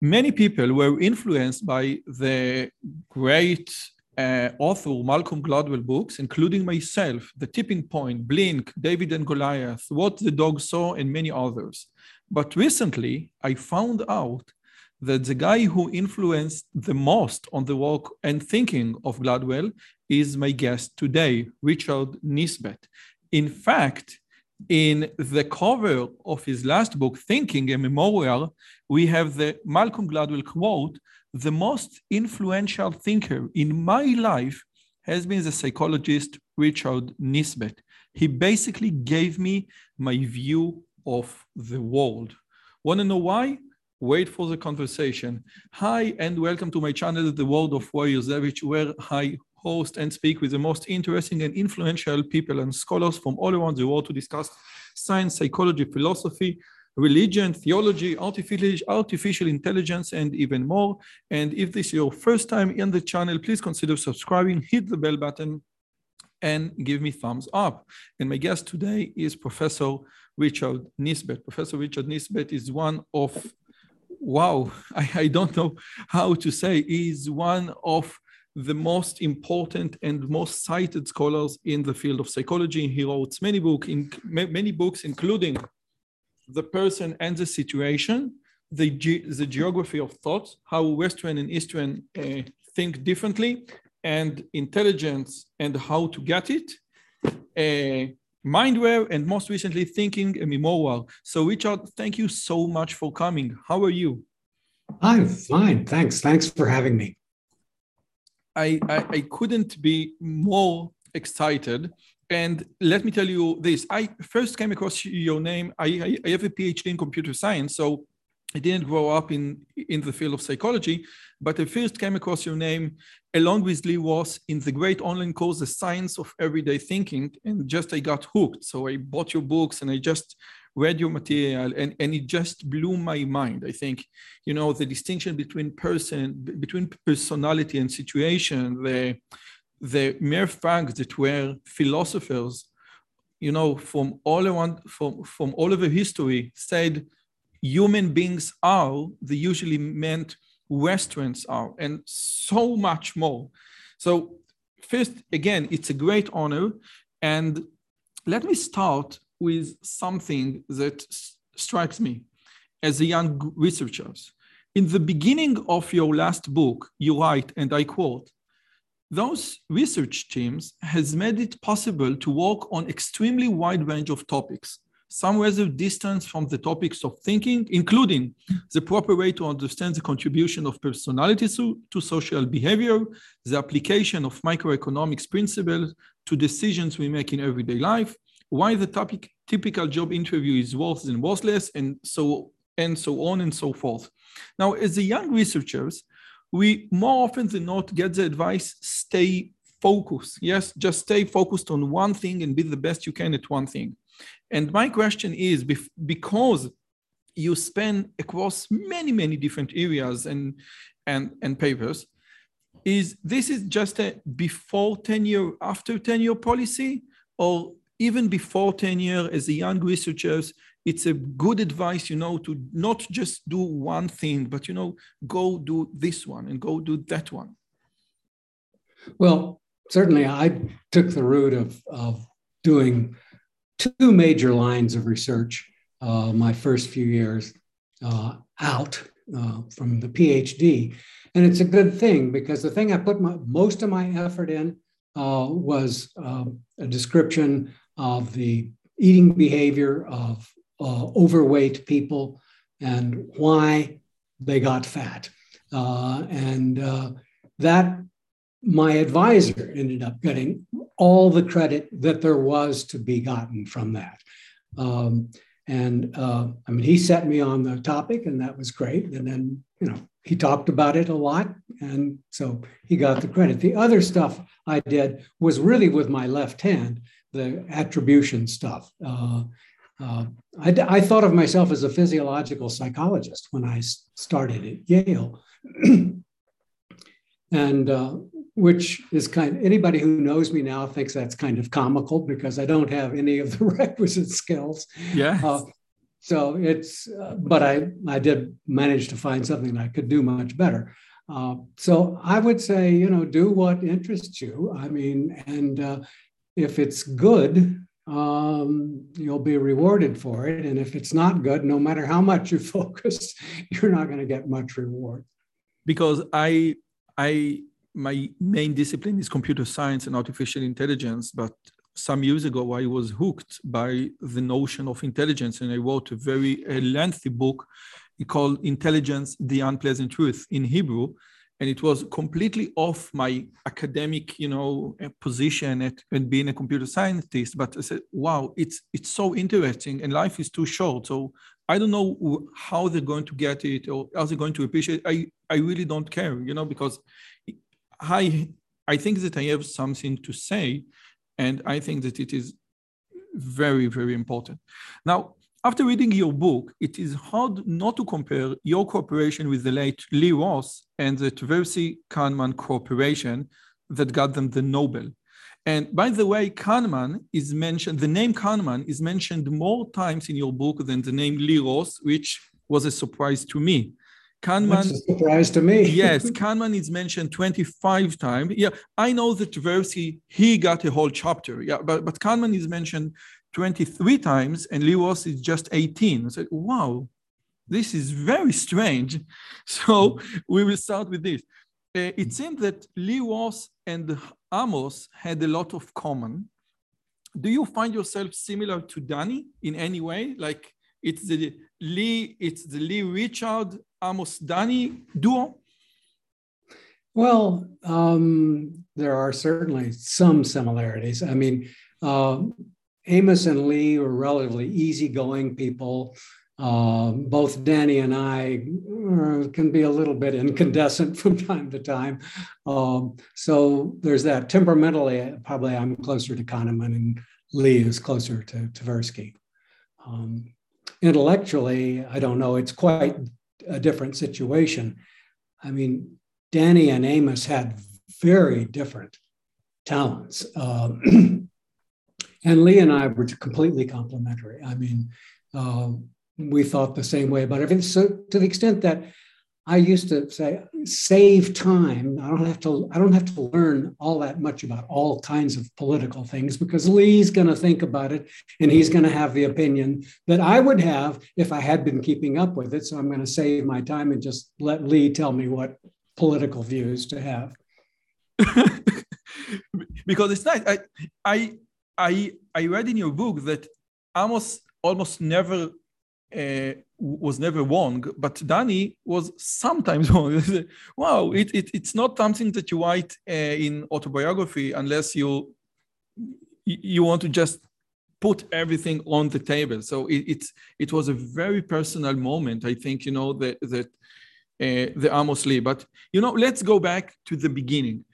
many people were influenced by the great uh, author Malcolm Gladwell books, including myself, The Tipping Point, Blink, David and Goliath, What the Dog Saw, and many others. But recently, I found out that the guy who influenced the most on the work and thinking of Gladwell is my guest today, Richard Nisbett. In fact, in the cover of his last book, Thinking, a Memoir, we have the Malcolm Gladwell quote The most influential thinker in my life has been the psychologist Richard Nisbett. He basically gave me my view of the world. Want to know why? Wait for the conversation. Hi, and welcome to my channel, The World of Warriors, which where I host and speak with the most interesting and influential people and scholars from all around the world to discuss science, psychology, philosophy, religion, theology, artificial, intelligence, and even more. And if this is your first time in the channel, please consider subscribing, hit the bell button, and give me thumbs up. And my guest today is Professor Richard Nisbett. Professor Richard Nisbett is one of, wow, I, I don't know how to say, is one of the most important and most cited scholars in the field of psychology. He wrote many, in, many books, including The Person and the Situation, the, ge the Geography of Thought, How Western and Eastern uh, Think Differently, and Intelligence and How to Get It, uh, Mindware, and most recently, Thinking a Memoir. So, Richard, thank you so much for coming. How are you? I'm fine. Thanks. Thanks for having me. I, I, I couldn't be more excited. And let me tell you this I first came across your name. I, I, I have a PhD in computer science, so I didn't grow up in, in the field of psychology, but I first came across your name along with Lee Ross in the great online course, The Science of Everyday Thinking. And just I got hooked. So I bought your books and I just read your material and, and it just blew my mind. I think you know the distinction between person between personality and situation the the mere fact that we're philosophers you know from all around from from all over history said human beings are they usually meant westerns are and so much more. So first again it's a great honor and let me start with something that strikes me as a young researcher. In the beginning of your last book, you write, and I quote, those research teams has made it possible to work on extremely wide range of topics, some rather distance from the topics of thinking, including the proper way to understand the contribution of personality to, to social behavior, the application of microeconomics principles to decisions we make in everyday life, why the topic typical job interview is worse than worthless, and so and so on and so forth. Now, as the young researchers, we more often than not get the advice: stay focused. Yes, just stay focused on one thing and be the best you can at one thing. And my question is, because you span across many many different areas and and and papers is this is just a before tenure after tenure policy or even before tenure as a young researchers it's a good advice you know to not just do one thing but you know go do this one and go do that one. Well certainly i took the route of, of doing two major lines of research uh, my first few years uh, out uh, from the phd and it's a good thing because the thing i put my, most of my effort in uh, was uh, a description of the eating behavior of uh, overweight people and why they got fat. Uh, and uh, that my advisor ended up getting all the credit that there was to be gotten from that. Um, and uh, I mean, he set me on the topic, and that was great. And then, you know, he talked about it a lot, and so he got the credit. The other stuff I did was really with my left hand, the attribution stuff. Uh, uh, I, I, thought of myself as a physiological psychologist when I started at Yale, and uh, which is kind. Of, anybody who knows me now thinks that's kind of comical because I don't have any of the requisite skills. Yeah. Uh, so it's, uh, but I, I did manage to find something that I could do much better. Uh, so I would say, you know, do what interests you. I mean, and uh, if it's good, um, you'll be rewarded for it. And if it's not good, no matter how much you focus, you're not going to get much reward. Because I, I, my main discipline is computer science and artificial intelligence, but some years ago I was hooked by the notion of intelligence, and I wrote a very a lengthy book called "Intelligence: The Unpleasant Truth" in Hebrew, and it was completely off my academic, you know, uh, position at and being a computer scientist. But I said, "Wow, it's it's so interesting, and life is too short." So I don't know how they're going to get it or how they're going to appreciate. It. I I really don't care, you know, because I I think that I have something to say, and I think that it is very very important. Now, after reading your book, it is hard not to compare your cooperation with the late Lee Ross and the Tversky Kahneman cooperation that got them the Nobel. And by the way, Kahneman is mentioned, the name Kahneman is mentioned more times in your book than the name Lee Ross, which was a surprise to me. Kahneman. That's a surprise to me. yes, Kahneman is mentioned 25 times. Yeah, I know that Tversky, he got a whole chapter. Yeah, but, but Kahneman is mentioned 23 times and Lee Ross is just 18. I said, wow, this is very strange. So we will start with this. Uh, it seems that Lee Ross and Amos had a lot of common. Do you find yourself similar to Danny in any way? Like it's the Lee, it's the Lee Richard Amos Danny duo? Well, um, there are certainly some similarities. I mean, uh, Amos and Lee were relatively easygoing people. Uh, both Danny and I uh, can be a little bit incandescent from time to time. Um, so there's that. Temperamentally, probably I'm closer to Kahneman and Lee is closer to Tversky. Um, intellectually, I don't know, it's quite a different situation. I mean, Danny and Amos had very different talents. Um, and Lee and I were completely complementary. I mean, uh, we thought the same way about everything. So to the extent that I used to say, save time. I don't have to. I don't have to learn all that much about all kinds of political things because Lee's going to think about it, and he's going to have the opinion that I would have if I had been keeping up with it. So I'm going to save my time and just let Lee tell me what political views to have. because it's nice. I, I, I, I read in your book that Amos almost never uh, was never wrong, but Danny was sometimes wrong. wow, it, it, it's not something that you write uh, in autobiography unless you you want to just put everything on the table. So it, it's it was a very personal moment. I think you know that that uh, the Amos Lee. But you know, let's go back to the beginning.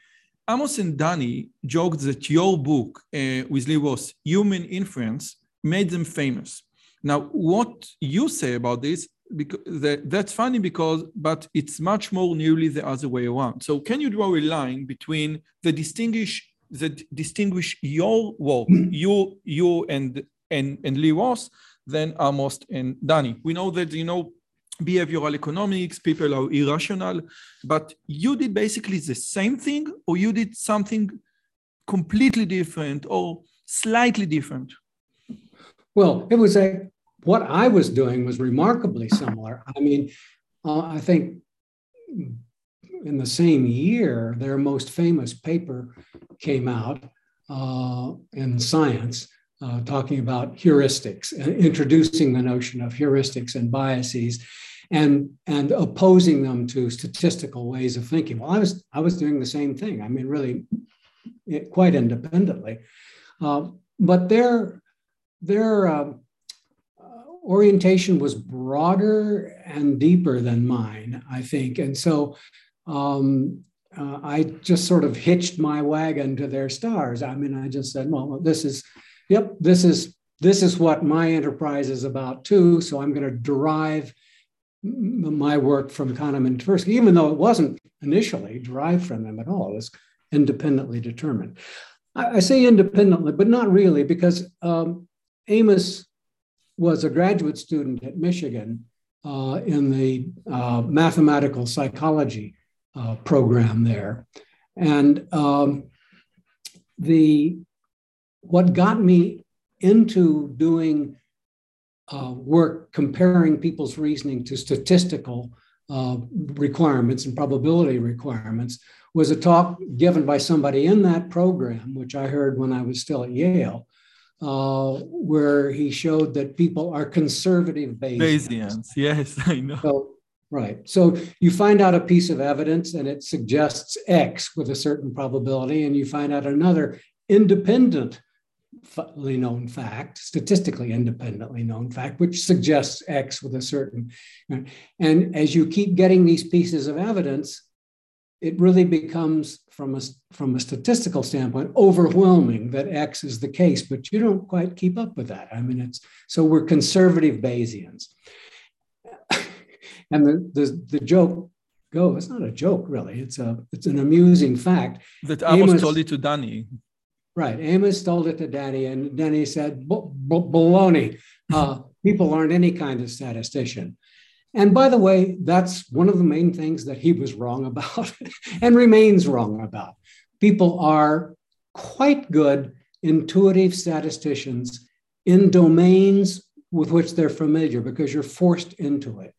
Amos and Danny joked that your book uh, with Lee Ross, Human Inference, made them famous. Now, what you say about this, because that, that's funny because, but it's much more nearly the other way around. So, can you draw a line between the distinguish that distinguish your work, you, you and and and Lee Ross, than Amos and Danny? We know that you know behavioral economics, people are irrational, but you did basically the same thing, or you did something completely different or slightly different. Well, it was a what I was doing was remarkably similar. I mean, uh, I think in the same year, their most famous paper came out uh, in Science, uh, talking about heuristics, uh, introducing the notion of heuristics and biases, and and opposing them to statistical ways of thinking. Well, I was I was doing the same thing. I mean, really, it, quite independently, uh, but their their uh, orientation was broader and deeper than mine, I think. And so um, uh, I just sort of hitched my wagon to their stars. I mean, I just said, well, this is, yep, this is this is what my enterprise is about too. So I'm going to derive my work from Kahneman and Tversky, even though it wasn't initially derived from them at all. It was independently determined. I, I say independently, but not really, because um, Amos was a graduate student at Michigan uh, in the uh, mathematical psychology uh, program there. And um, the what got me into doing uh, work comparing people's reasoning to statistical uh, requirements and probability requirements was a talk given by somebody in that program, which I heard when I was still at Yale, uh, where he showed that people are conservative Bayesians. Bayesians, yes, I know. So, right. So you find out a piece of evidence and it suggests X with a certain probability, and you find out another independent known fact, statistically independently known fact, which suggests X with a certain. And as you keep getting these pieces of evidence, it really becomes, from a, from a statistical standpoint, overwhelming that X is the case, but you don't quite keep up with that. I mean, it's so we're conservative Bayesians. and the, the, the joke go, it's not a joke, really. It's a it's an amusing fact. That Amos, Amos told it to Danny. Right. Amos told it to Danny, and Danny said, baloney. Uh, people aren't any kind of statistician. And by the way, that's one of the main things that he was wrong about and remains wrong about. People are quite good intuitive statisticians in domains with which they're familiar because you're forced into it.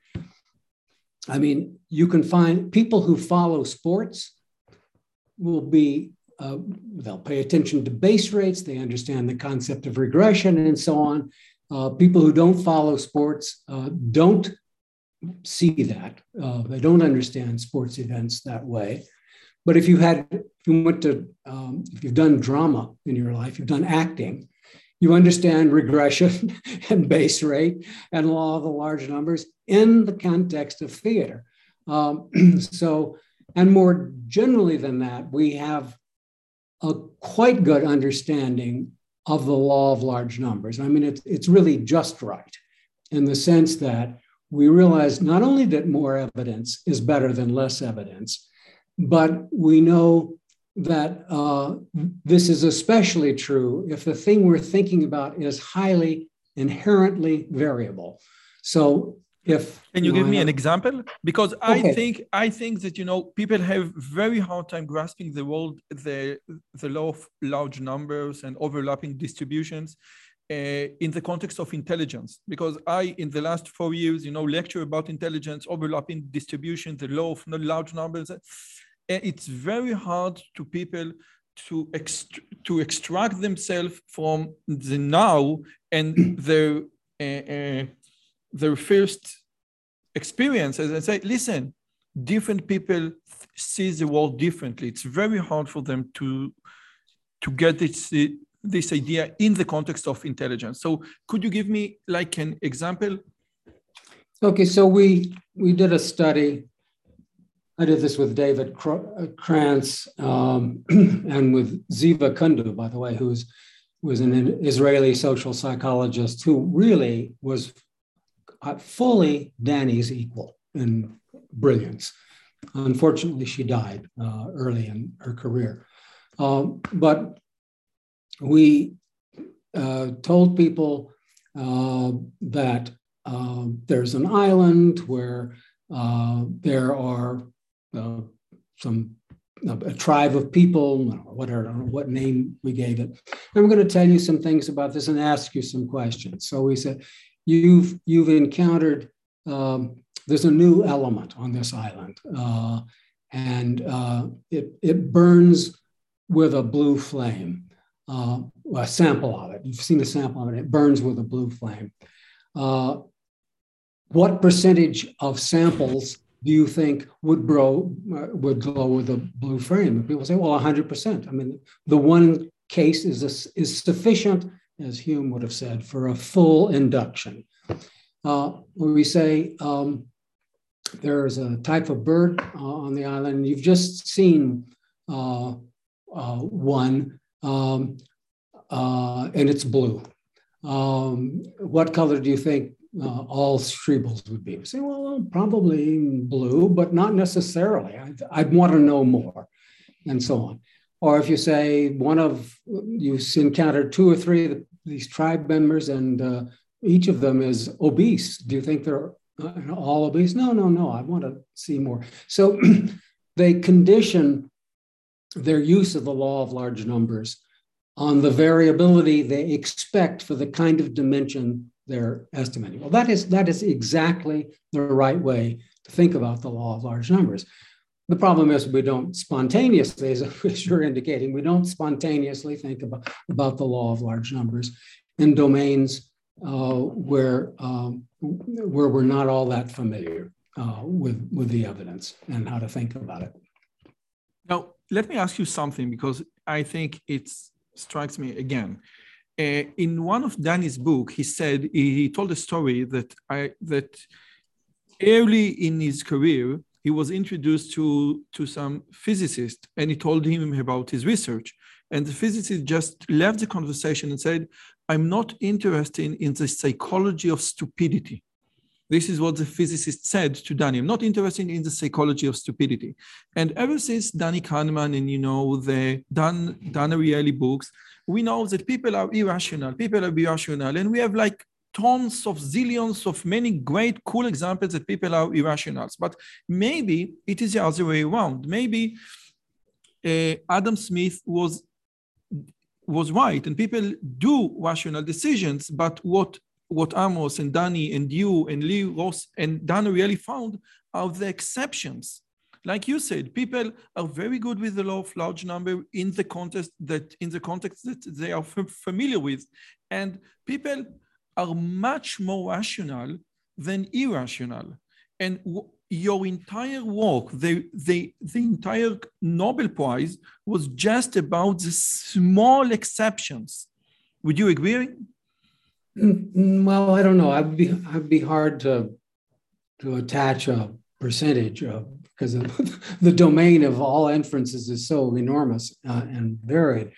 I mean, you can find people who follow sports will be uh, they'll pay attention to base rates, they understand the concept of regression, and so on. Uh, people who don't follow sports uh, don't see that. Uh, they don't understand sports events that way. But if you had, if you went to, um, if you've done drama in your life, you've done acting, you understand regression and base rate and law of the large numbers in the context of theater. Um, so, and more generally than that, we have a quite good understanding of the law of large numbers. I mean, it's, it's really just right in the sense that we realize not only that more evidence is better than less evidence, but we know that uh, this is especially true if the thing we're thinking about is highly inherently variable. So if can you give me an example? Because i okay. think i think that you know people have very hard time grasping the world the the law of large numbers and overlapping distributions uh, in the context of intelligence. Because i in the last four years you know lecture about intelligence overlapping distribution the law of large numbers it's very hard to people to ext- to extract themselves from the now and their uh, uh, their first experiences and say, listen, different people see the world differently. It's very hard for them to to get this this idea in the context of intelligence. So could you give me like an example? Okay, so we we did a study. I did this with David Krantz um, and with Ziva Kunda, by the way, who's was an Israeli social psychologist who really was uh, fully Danny's equal in brilliance. Unfortunately, she died uh, early in her career. Um, but we uh, told people uh, that uh, there's an island where uh, there are some a tribe of people, whatever, what name we gave it. And we're going to tell you some things about this and ask you some questions. So we said, you've you've encountered um, there's a new element on this island, uh, and uh, it it burns with a blue flame. Uh, a sample of it. You've seen a sample of it. It burns with a blue flame. Uh, what percentage of samples do you think would grow uh, would glow with a blue flame? People say, well, 100%. I mean, the one case is a, is sufficient as Hume would have said, for a full induction. Uh, we say um, there's a type of bird uh, on the island, you've just seen uh, uh one, um, uh, and it's blue. Um, what color do you think uh, all shreebles would be? We say, well, probably blue, but not necessarily. I'd, I'd want to know more, and so on. Or if you say one of you encountered two or three of these tribe members and uh, each of them is obese. Do you think they're uh, all obese? No, no, no. I want to see more. So they condition their use of the law of large numbers on the variability they expect for the kind of dimension they're estimating. Well, that is that is exactly the right way to think about the law of large numbers. The problem is we don't spontaneously, as you're indicating, we don't spontaneously think about, about the law of large numbers in domains uh, where, um, where we're not all that familiar uh, with, with the evidence and how to think about it. Now, let me ask you something because I think it strikes me again. Uh, in one of Danny's book, he said he, he told a story that I that early in his career he was introduced to to some physicist and he told him about his research and the physicist just left the conversation and said i'm not interested in the psychology of stupidity this is what the physicist said to Danny. I'm not interested in the psychology of stupidity. And ever since Danny Kahneman and you know the Dan Dan Ariely books, we know that people are irrational, people are irrational, and we have like tons of zillions of many great cool examples that people are irrationals. But maybe it is the other way around. Maybe uh, Adam Smith was was right, and people do rational decisions. But what what Amos and Danny and you and Lee Ross and Dan really found are the exceptions. Like you said, people are very good with the law of large number in the context that in the context that they are familiar with, and people are much more rational than irrational. And your entire work, the, the, the entire Nobel Prize was just about the small exceptions. Would you agree? Mm, well, I don't know. I'd be I'd be hard to to attach a percentage of because the domain of all inferences is so enormous uh, and varied.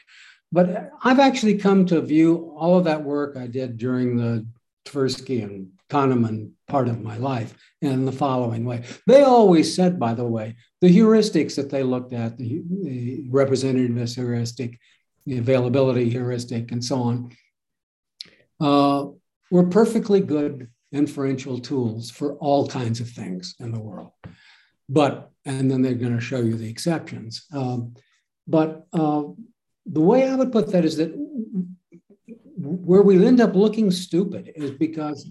But I've actually come to view all of that work I did during the Tversky and Kahneman part of my life in the following way. They always said, by the way, the heuristics that they looked at, the, the representativeness heuristic, the availability heuristic, and so on, uh, were perfectly good inferential tools for all kinds of things in the world. But, and then they're going to show you the exceptions. Um, but uh, the way I would put that is that where we end up looking stupid is because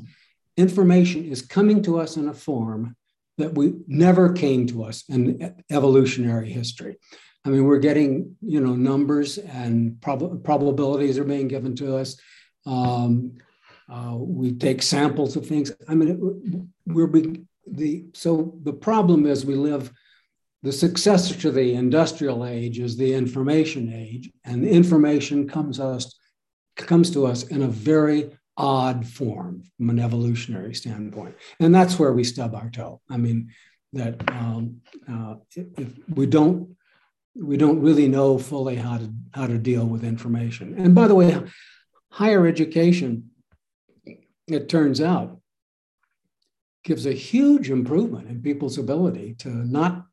information is coming to us in a form that we never came to us in evolutionary history. I mean, we're getting you know numbers and prob- probabilities are being given to us. Um, uh, we take samples of things. I mean, we're the so the problem is we live the successor to the industrial age is the information age, and information comes us comes to us in a very odd form from an evolutionary standpoint, and that's where we stub our toe. I mean, that um, uh, if we don't we don't really know fully how to how to deal with information. And by the way, higher education, it turns out, gives a huge improvement in people's ability to not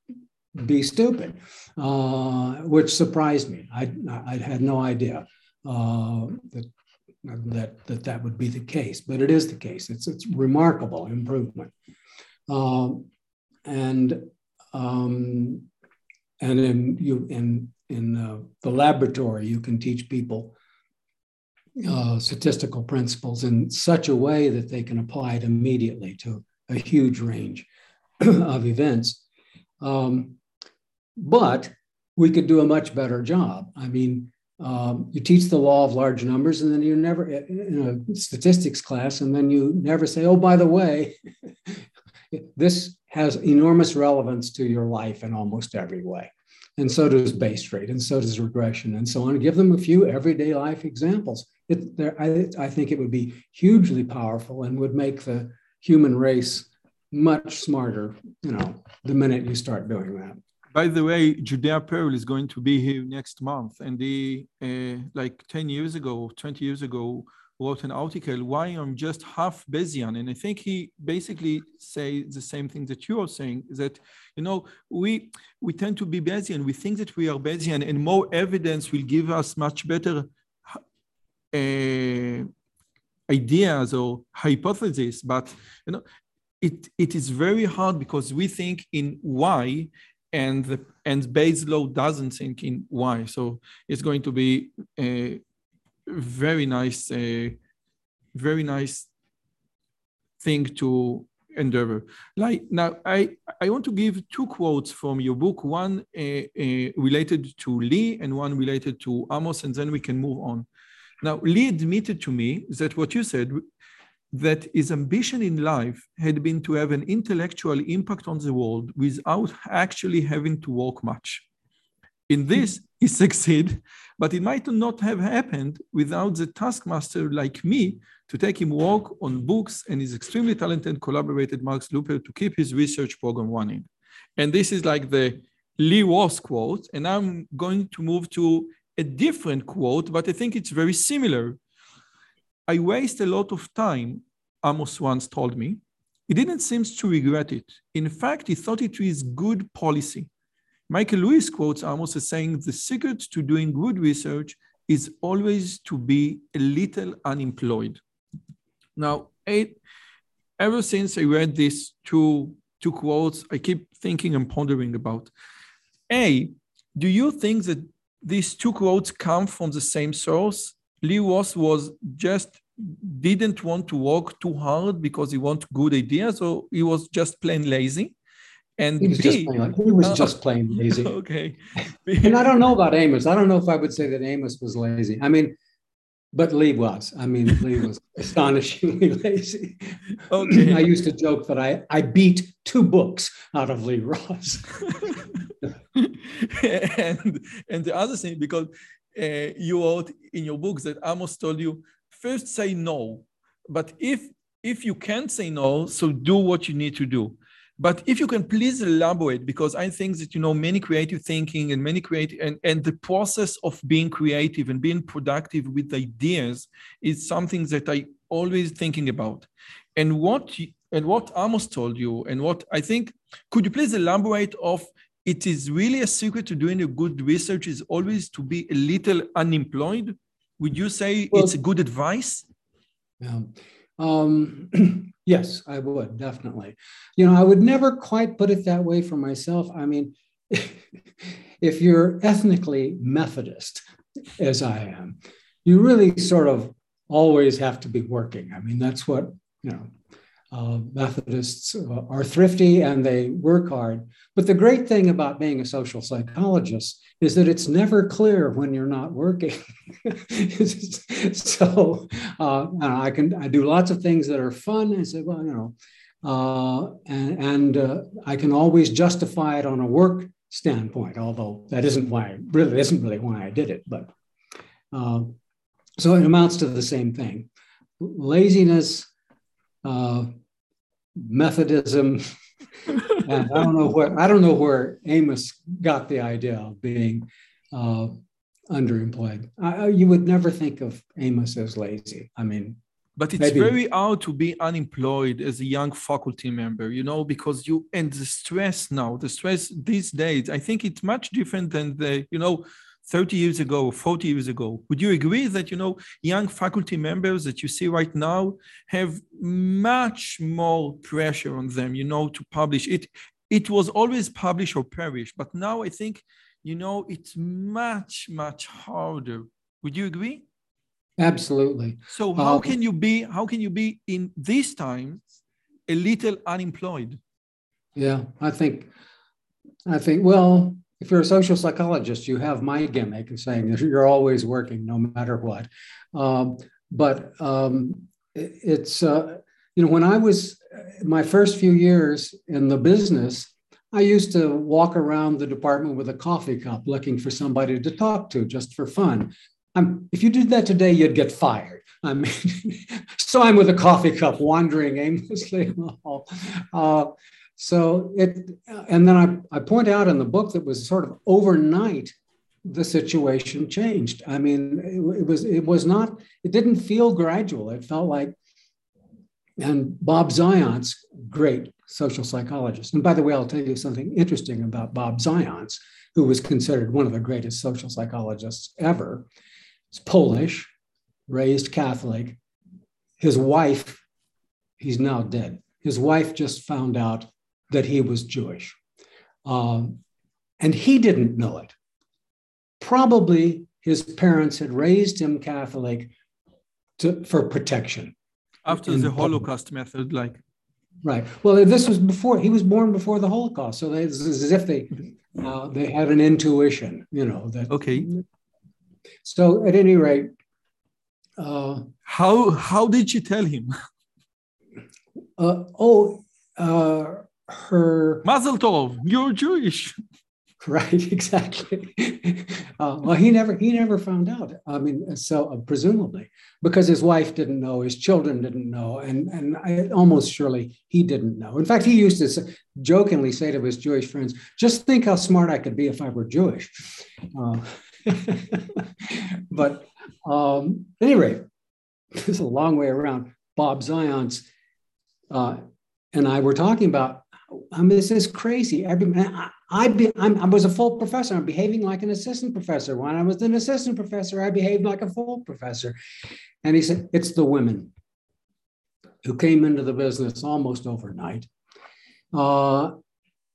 be stupid, uh, which surprised me. I, I had no idea uh, that, that, that that would be the case, but it is the case. It's, it's remarkable improvement. Um, and um, and in you in in uh, the laboratory, you can teach people uh, statistical principles in such a way that they can apply it immediately to a huge range of events. Um, but we could do a much better job. I mean, um, you teach the law of large numbers, and then you never, in a statistics class, and then you never say, oh, by the way, this has enormous relevance to your life in almost every way. And so does base rate, and so does regression, and so on. Give them a few everyday life examples. It, I, I think it would be hugely powerful and would make the human race much smarter, you know, the minute you start doing that by the way, Judea Pearl is going to be here next month, and they, uh, like 10 years ago, 20 years ago, wrote an article why I'm just half Bayesian, and I think he basically say the same thing that you are saying that you know we we tend to be Bayesian, we think that we are Bayesian, and more evidence will give us much better. Uh, ideas or hypotheses, but you know, it, it is very hard because we think in why and the and Bayes' law doesn't think in why. So it's going to be a very nice, a very nice thing to endeavor. Like now, I I want to give two quotes from your book. One uh, uh, related to Lee and one related to Amos, and then we can move on. Now, Lee admitted to me that what you said that his ambition in life had been to have an intellectual impact on the world without actually having to work much. In this, he succeeded, but it might not have happened without the taskmaster like me to take him work on books and his extremely talented collaborated Mark Lepper to keep his research program running. And this is like the Lee Ross quote, and I'm going to move to a different quote, but I think it's very similar I waste a lot of time, Amos once told me. He didn't seem to regret it. In fact, he thought it was good policy. Michael Lewis quotes Amos as saying, The secret to doing good research is always to be a little unemployed. Now, ever since I read these two, two quotes, I keep thinking and pondering about A, do you think that these two quotes come from the same source? Lee Ross was just didn't want to work too hard because he wanted good ideas, or he was just plain lazy. And he was B, just plain, he was uh, just plain lazy. okay. and I don't know about Amos. I don't know if I would say that Amos was lazy. I mean, but Lee was. I mean, Lee was astonishingly lazy. Okay. I used to joke that I, I beat two books out of Lee Ross. and and the other thing, because Uh, you wrote in your books that Amos told you first say no, but if if you can't say no, so do what you need to do. But if you can please elaborate, because I think that you know many creative thinking and many creative and, and the process of being creative and being productive with ideas is something that I always thinking about. And what and what Amos told you, and what I think, could you please elaborate of it is really a secret to doing a good research is always to be a little unemployed. Would you say well, it's a good advice? yeah. Um, yes i would definitely. You know i would never quite put it that way for myself. I mean if you're ethnically methodist as i am you really sort of always have to be working. I mean that's what you know uh, Methodists are thrifty and they work hard. But the great thing about being a social psychologist is that it's never clear when you're not working. so uh, I can I do lots of things that are fun. I say, well, you know, uh, and, and uh, I can always justify it on a work standpoint, although that isn't why really isn't really why I did it. But so it amounts to the same thing. Laziness uh, Methodism. and I don't know where I don't know where Amos got the idea of being uh, underemployed. I, you would never think of Amos as lazy. I mean, but it's maybe. very hard to be unemployed as a young faculty member, you know, because you and the stress now, the stress these days. I think it's much different than the, you know, 30 years ago, 40 years ago. Would you agree that, you know, young faculty members that you see right now have much more pressure on them, you know, to publish it? It was always publish or perish, but now I think, you know, it's much, much harder. Would you agree? Absolutely. So how um, can you be, how can you be in these times a little unemployed? Yeah, I think, I think, well, if you're a social psychologist, you have my gimmick of saying you're always working no matter what. Um, but um, it, it's, uh, you know, when I was my first few years in the business, I used to walk around the department with a coffee cup looking for somebody to talk to just for fun. I'm, if you did that today, you'd get fired. I mean, so I'm with a coffee cup wandering aimlessly. Uh, so it, and then I, I point out in the book that was sort of overnight, the situation changed. I mean, it, it was, it was not, it didn't feel gradual. It felt like, and Bob Zajonc, great social psychologist. And by the way, I'll tell you something interesting about Bob Zajonc, who was considered one of the greatest social psychologists ever. He's Polish, raised Catholic, his wife, he's now dead. His wife just found out that he was Jewish. Um, and he didn't know it. Probably his parents had raised him Catholic to, for protection. After the Holocaust method, like. Right. Well, this was before he was born before the Holocaust, so it's as if they uh, they had an intuition, you know. That okay. So at any rate, uh, how how did you tell him? Uh, oh, uh, her Mazel tov, you're Jewish. Right, exactly. uh, well, he never he never found out. I mean, so uh, presumably because his wife didn't know, his children didn't know, and and I, almost surely he didn't know. In fact, he used to say, jokingly say to his Jewish friends, "Just think how smart I could be if I were Jewish." Uh, but um, anyway, this is a long way around. Bob Zajonc uh, and I were talking about. Mean, this is crazy. Every, I, I, be, i was a full professor. I'm behaving like an assistant professor. When I was an assistant professor, I behaved like a full professor. And he said, It's the women who came into the business almost overnight. Uh,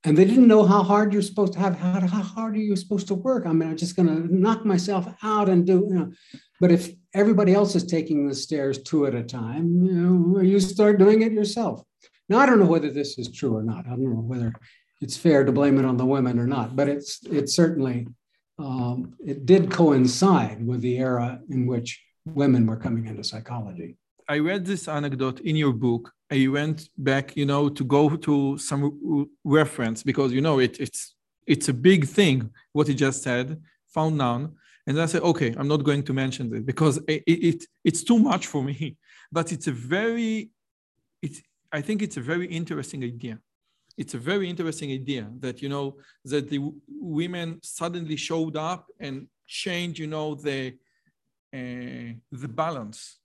and they didn't know how hard you're supposed to have, how, how hard are you supposed to work? I mean, I'm just going to knock myself out and do, you know. But if everybody else is taking the stairs two at a time, you know, you start doing it yourself. Now, I don't know whether this is true or not. I don't know whether it's fair to blame it on the women or not, but it's it certainly um, it did coincide with the era in which women were coming into psychology. I read this anecdote in your book. I went back, you know, to go to some reference because you know it, it's it's a big thing what he just said. Found none, and I said, okay, I'm not going to mention it because it, it it's too much for me. But it's a very, I think it's a very interesting idea. It's a very interesting idea that you know that the women suddenly showed up and changed you know the uh, the balance.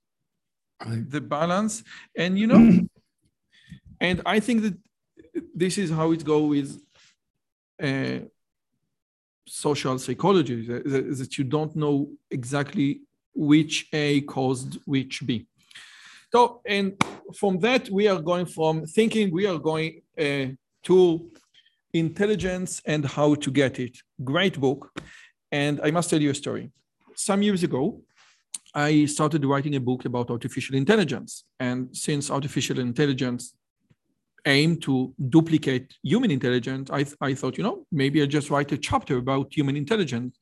Right. the balance. And you know and i think that this is how it goes with uh, social psychology that, that you don't know exactly which a caused which b so, and from that, we are going from thinking, we are going uh, to intelligence and how to get it. Great book. And I must tell you a story. Some years ago, I started writing a book about artificial intelligence. And since artificial intelligence aim to duplicate human intelligence, I, th- I thought, you know, maybe I just write a chapter about human intelligence.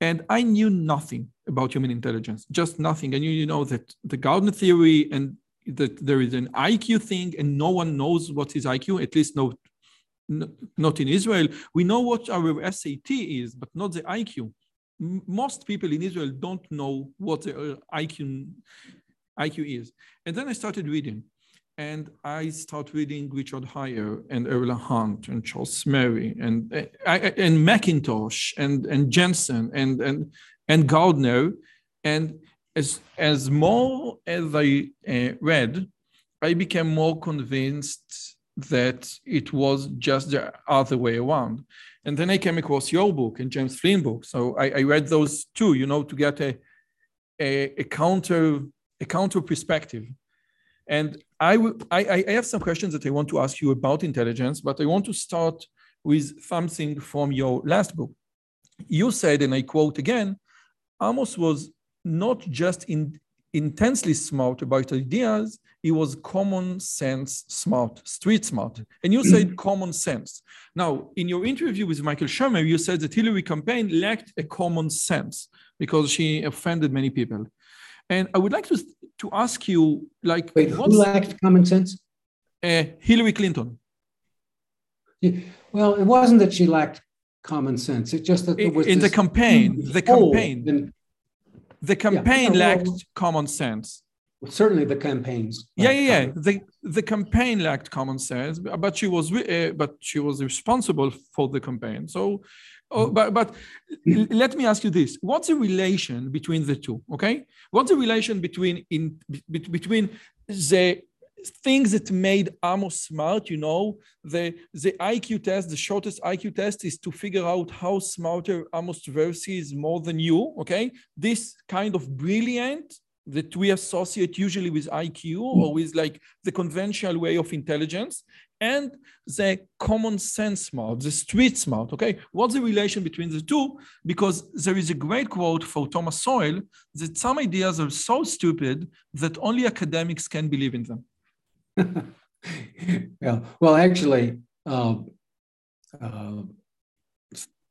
And I knew nothing about human intelligence, just nothing. I knew, you know, that the Gardner theory and that there is an IQ thing and no one knows what is IQ, at least no not in Israel. We know what our SAT is, but not the IQ. most people in Israel don't know what the uh, IQ, IQ is. And then I started reading. And I start reading Richard Haier and Earl Hunt and Charles Murray and, uh, and Mackintosh and, and Jensen and, and, and Gardner. And as, as more as I uh, read, I became more convinced that it was just the other way around. And then I came across your book and James Flynn book. So I, I read those two, you know, to get a, a, a counter a counter perspective. And I, I, I have some questions that I want to ask you about intelligence, but I want to start with something from your last book. You said, and I quote again, Amos was not just in, intensely smart about ideas, he was common sense smart, street smart. And you said common sense. Now, in your interview with Michael Shermer, you said that Hillary campaign lacked a common sense because she offended many people. And I would like to, to ask you, like, Wait, who lacked common sense? Uh, Hillary Clinton. Yeah. Well, it wasn't that she lacked common sense. It's just that it was in the campaign. The campaign. The campaign yeah, lacked well, common sense. Certainly, the campaigns. Yeah, yeah, yeah. The the campaign lacked common sense, but she was uh, but she was responsible for the campaign. So, oh, but but let me ask you this: What's the relation between the two? Okay, what's the relation between in between the things that made Amos smart, you know, the, the IQ test, the shortest IQ test is to figure out how smarter Amos Tversky is more than you, okay? This kind of brilliant that we associate usually with IQ or with like the conventional way of intelligence and the common sense smart, the street smart. Okay, what's the relation between the two? Because there is a great quote for Thomas Sowell that some ideas are so stupid that only academics can believe in them. yeah, well, actually, uh, uh,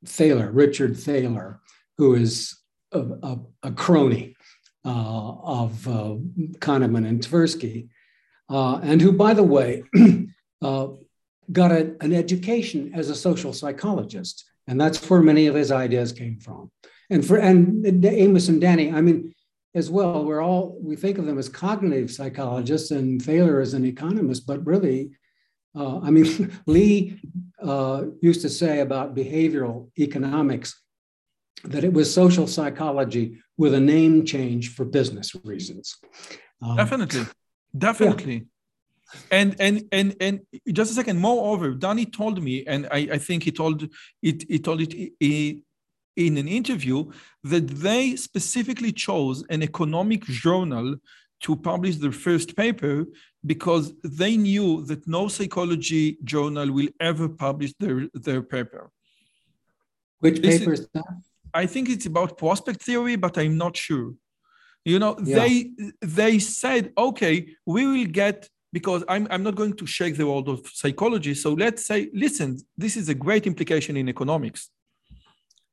Thaler, Richard Thaler, who is a, a, a crony uh, of uh, Kahneman and Tversky, uh, and who, by the way, uh, got a, an education as a social psychologist, and that's where many of his ideas came from. And for and Amos and Danny, I mean, as well, we're all we think of them as cognitive psychologists, and Thaler as an economist, but really, uh, I mean, Lee uh, used to say about behavioral economics that it was social psychology with a name change for business reasons. Um, definitely, definitely. And and and and just a second. Moreover, Danny told me, and I, I think he told it. He told it in an interview that they specifically chose an economic journal to publish their first paper because they knew that no psychology journal will ever publish their, their paper. Which this paper is that? I think it's about prospect theory, but I'm not sure. You know, yeah. they they said, okay, we will get because I'm I'm not going to shake the world of psychology. So let's say, listen, this is a great implication in economics.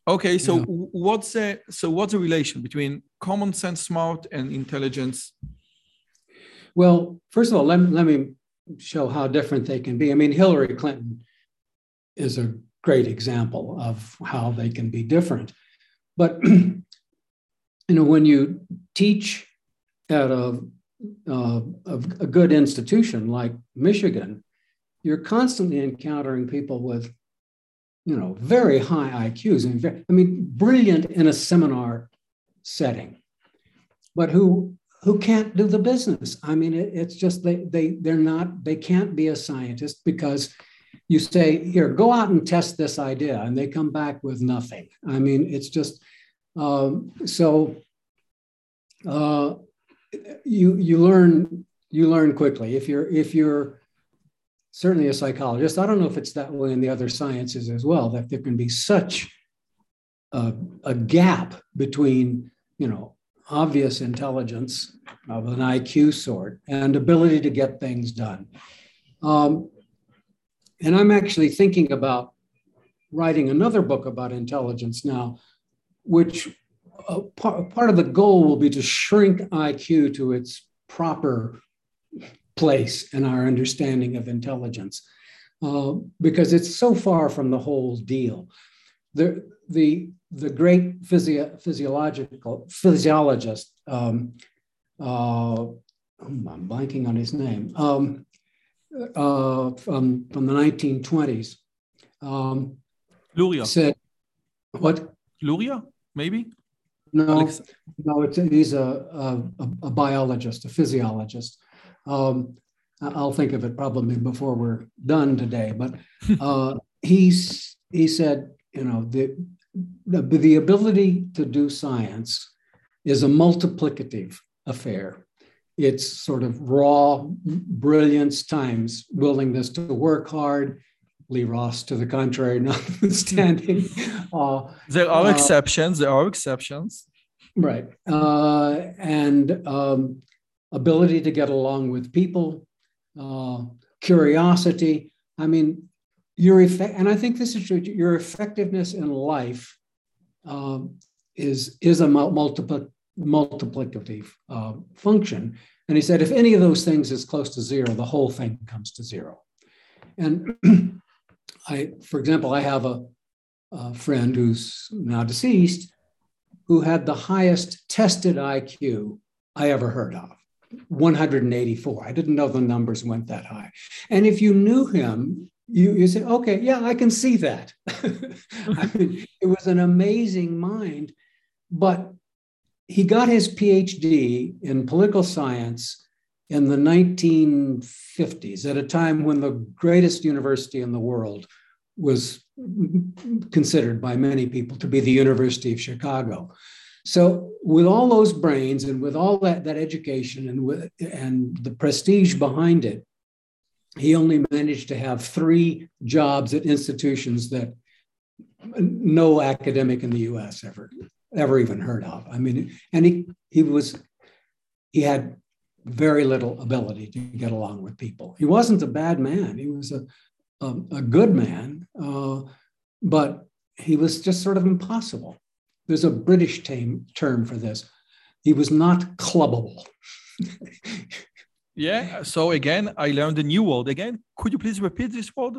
Okay, so yeah. what's the so what's the relation between common sense smart and intelligence? Well, first of all, let, let me show how different they can be. I mean, Hillary Clinton is a great example of how they can be different. But you know, when you teach at a, uh, a, a good institution like Michigan, you're constantly encountering people with you know, very high IQs and very, I mean, brilliant in a seminar setting, but who who can't do the business. I mean, it, it's just they they they're not they can't be a scientist because you say here go out and test this idea and they come back with nothing. I mean, it's just um, so uh, you you learn you learn quickly if you're if you're certainly a psychologist. I don't know if it's that way in the other sciences as well, that there can be such a, a gap between, you know, obvious intelligence of an IQ sort and ability to get things done. Um, and I'm actually thinking about writing another book about intelligence now, which uh, part, part of the goal will be to shrink IQ to its proper place in our understanding of intelligence uh, because it's so far from the whole deal. The, the, the great physio- physiological physiologist, um, uh, I'm blanking on his name, um, uh, from, from the 1920s, um, Luria said, What? Luria, maybe? No, Alex- no, it's, he's a, a, a biologist, a physiologist. Um, I'll think of it probably before we're done today. But uh, he's he said, you know, the, the the ability to do science is a multiplicative affair. It's sort of raw brilliance times willingness to work hard. Lee Ross, to the contrary, notwithstanding. Uh, there are uh, exceptions. There are exceptions. Right. Uh, and um, ability to get along with people, uh, curiosity. I mean, your effect, and I think this is true. Your effectiveness in life um, is is a multiple multiplicative uh, function. And he said, if any of those things is close to zero, the whole thing comes to zero. And I, for example, I have a, a friend who's now deceased who had the highest tested IQ I ever heard of. 184. I didn't know the numbers went that high. And if you knew him, you, you say, okay, yeah, I can see that. I mean, it was an amazing mind. But he got his PhD in political science in the 1950s, at a time when the greatest university in the world was considered by many people to be the University of Chicago. So with all those brains and with all that, that education and with, and the prestige behind it, he only managed to have three jobs at institutions that no academic in the U.S. ever ever even heard of. I mean, and he he was he had very little ability to get along with people. He wasn't a bad man. He was a a, a good man, uh, but he was just sort of impossible. There's a British tam- term for this. He was not clubbable. yeah. So again, I learned a new word. Again, could you please repeat this word?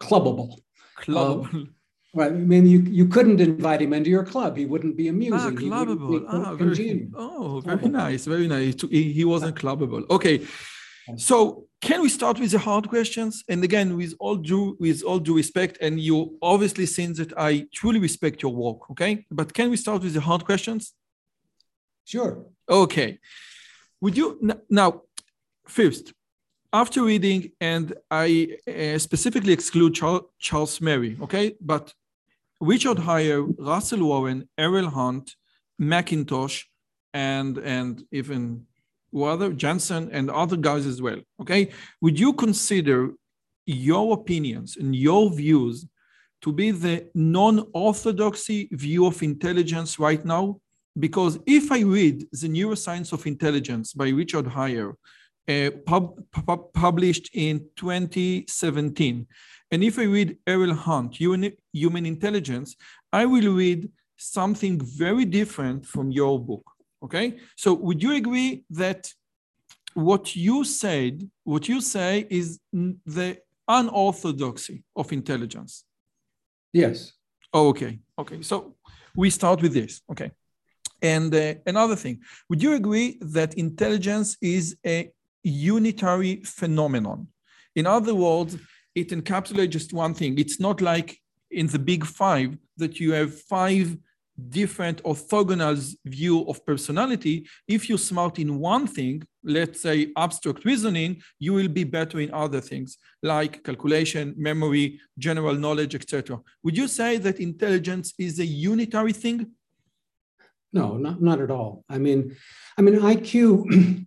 Clubbable. Clubbable. Uh, Right. I mean, you, you couldn't invite him into your club. He wouldn't be amusing. Ah, clubbable. Ah, very, oh, very clubbable. nice. Very nice. He, he wasn't clubbable. Okay. So can we start with the hard questions? And again, with all due with all due respect, and you obviously seen that I truly respect your work. Okay. But can we start with the hard questions? Sure. Okay. Would you now first after reading, and I uh, specifically exclude Charles, Charles Murray, okay, but Richard Haier, Russell Warne, Earl Hunt, Mackintosh, and and even other Jensen and other guys as well. Okay, would you consider your opinions and your views to be the non-orthodoxy view of intelligence right now? Because if I read The Neuroscience of Intelligence by Richard Haier, uh, pub, pub, published in 2017. And if I read Earl Hunt, Human, Human Intelligence, I will read something very different from your book. Okay. So would you agree that what you said, what you say is the unorthodoxy of intelligence? Yes. Oh, okay. Okay. So we start with this. Okay. And uh, another thing, would you agree that intelligence is a unitary phenomenon. In other words, it encapsulates just one thing. It's not like in the big five that you have five different orthogonal view of personality. If you're smart in one thing, let's say abstract reasoning, you will be better in other things like calculation, memory, general knowledge, etc. Would you say that intelligence is a unitary thing? No, not, not at all. I mean, I mean, IQ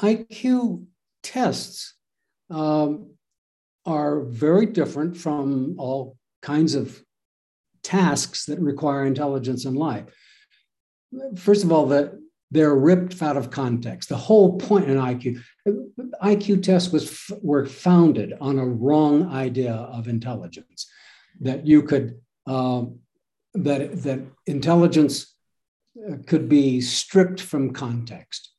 IQ tests um, are very different from all kinds of tasks that require intelligence in life. First of all, that they're ripped out of context. The whole point in IQ, IQ tests was were founded on a wrong idea of intelligence, that you could um, that that intelligence uh, could be stripped from context.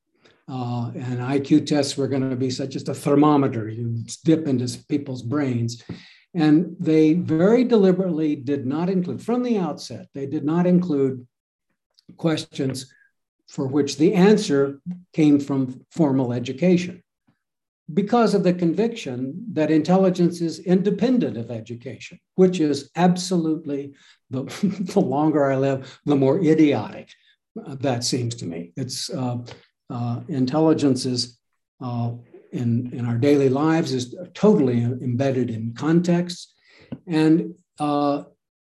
Uh, and IQ tests were going to be such just a thermometer. You dip into people's brains. And they very deliberately did not include, from the outset, they did not include questions for which the answer came from formal education because of the conviction that intelligence is independent of education, which is absolutely the, the longer I live, the more idiotic that seems to me. It's uh, uh, intelligence is uh, in, in our daily lives is totally embedded in context. And uh,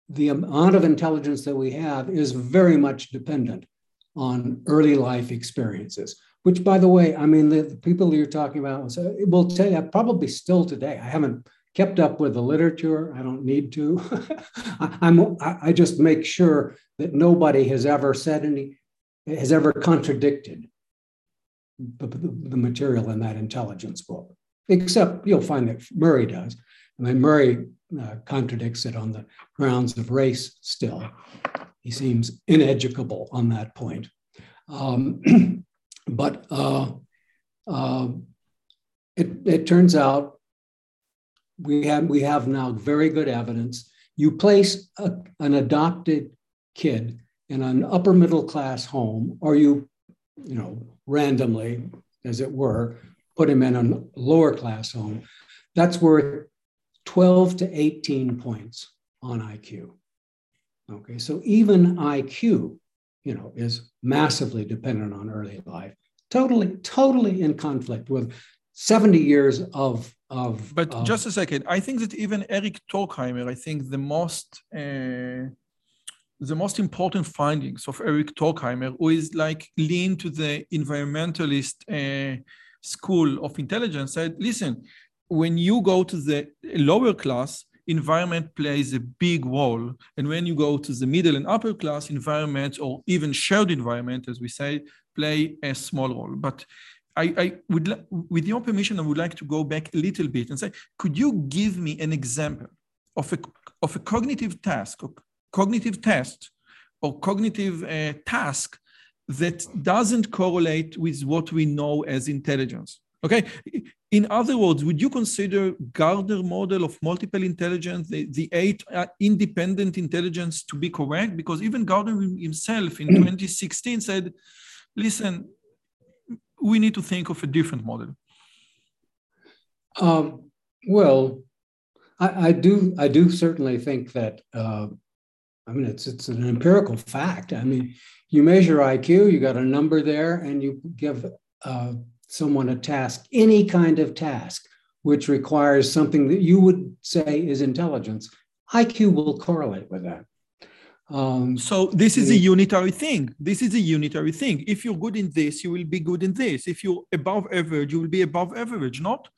the amount of intelligence that we have is very much dependent on early life experiences, which, by the way, I mean, the, the people you're talking about will tell you probably still today. I haven't kept up with the literature. I don't need to. I, I'm, I just make sure that nobody has ever said any, has ever contradicted the, the, material in that intelligence book, except you'll find that Murray does. I mean, Murray uh, contradicts it on the grounds of race still. He seems ineducable on that point. Um, but uh, uh, it, it turns out we have, we have now very good evidence. You place a, an adopted kid in an upper middle class home, or you, you know, randomly, as it were, put him in a lower class home, that's worth 12 to 18 points on IQ. Okay, so even IQ, you know, is massively dependent on early life, totally, totally in conflict with 70 years of of. But of, just a second, I think that even Eric Turkheimer, I think the most uh, the most important findings of Eric Turkheimer, who is like lean to the environmentalist uh, school of intelligence, said, listen, when you go to the lower class, environment plays a big role. And when you go to the middle and upper class, environment or even shared environment, as we say, play a small role. But I, I would, with your permission, I would like to go back a little bit and say, could you give me an example of a, of a cognitive task, cognitive test, or cognitive uh, task that doesn't correlate with what we know as intelligence? Okay. In other words, would you consider Gardner model of multiple intelligence, the, the eight uh, independent intelligence to be correct? Because even Gardner himself in 2016 said, listen, we need to think of a different model. Um, well, I, I, do. I do certainly think that. Uh, I mean, it's it's an empirical fact. I mean, you measure IQ, you got a number there, and you give uh, someone a task, any kind of task, which requires something that you would say is intelligence, IQ will correlate with that. Um, so this is a unitary thing. This is a unitary thing. If you're good in this, you will be good in this. If you're above average, you will be above average, not?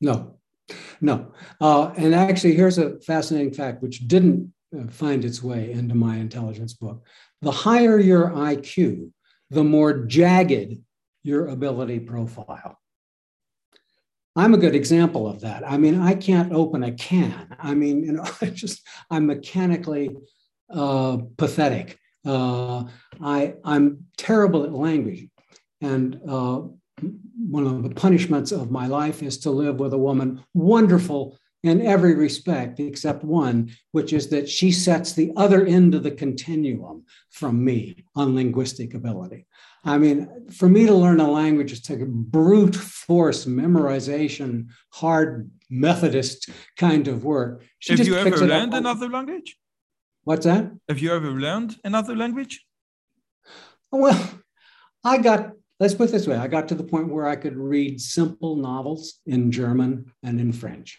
No, no. Uh, and actually, here's a fascinating fact which didn't find its way into my intelligence book. The higher your IQ, the more jagged your ability profile. I'm a good example of that. I mean, I can't open a can. I mean, you know, I just I'm mechanically uh, pathetic. Uh, I I'm terrible at language, and uh, one of the punishments of my life is to live with a woman wonderful in every respect except one, which is that she sets the other end of the continuum from me on linguistic ability. I mean, for me to learn a language is take a brute force memorization, hard Methodist kind of work. She Have you ever learned another language? What's that? Have you ever learned another language? Well, I got, let's put it this way I got to the point where I could read simple novels in German and in French.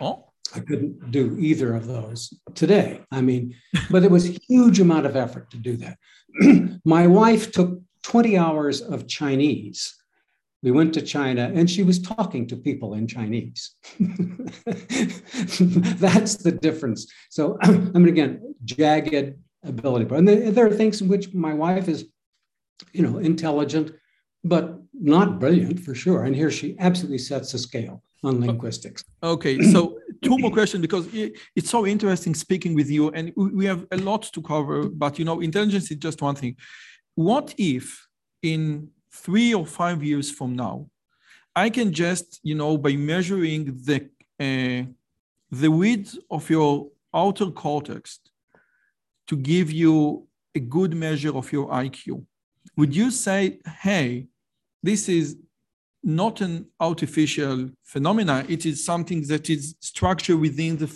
Oh. I couldn't do either of those today. I mean, but it was a huge amount of effort to do that. My wife took 20 hours of Chinese. We went to China and she was talking to people in Chinese. That's the difference. So, I mean, again, jagged ability. And there are things in which my wife is, you know, intelligent, but not brilliant for sure. And here she absolutely sets the scale on linguistics. Okay, so two more questions because it's so interesting speaking with you, and we have a lot to cover. But you know, intelligence is just one thing. What if in three or five years from now, I can just you know by measuring the uh, the width of your outer cortex to give you a good measure of your IQ, would you say, hey, this is not an artificial phenomena. It is something that is structured within the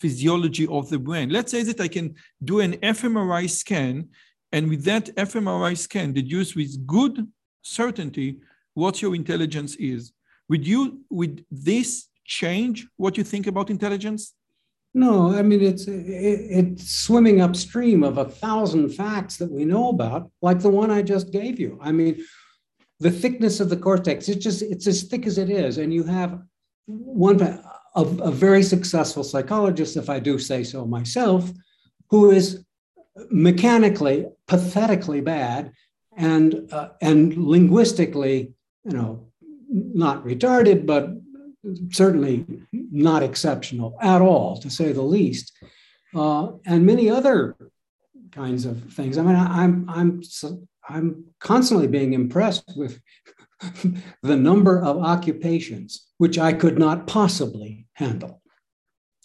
physiology of the brain. Let's say that I can do an fMRI scan, and with that fMRI scan, deduce with good certainty what your intelligence is. Would you, would this change what you think about intelligence? No, I mean it's it, it's swimming upstream of a thousand facts that we know about, like the one I just gave you. I mean, the thickness of the cortex, it's just, it's as thick as it is. And you have one, a, a very successful psychologist, if I do say so myself, who is mechanically, pathetically bad and, uh, and linguistically, you know, not retarded, but certainly not exceptional at all, to say the least. Uh, and many other kinds of things. I mean, I, I'm, I'm I'm constantly being impressed with the number of occupations which I could not possibly handle.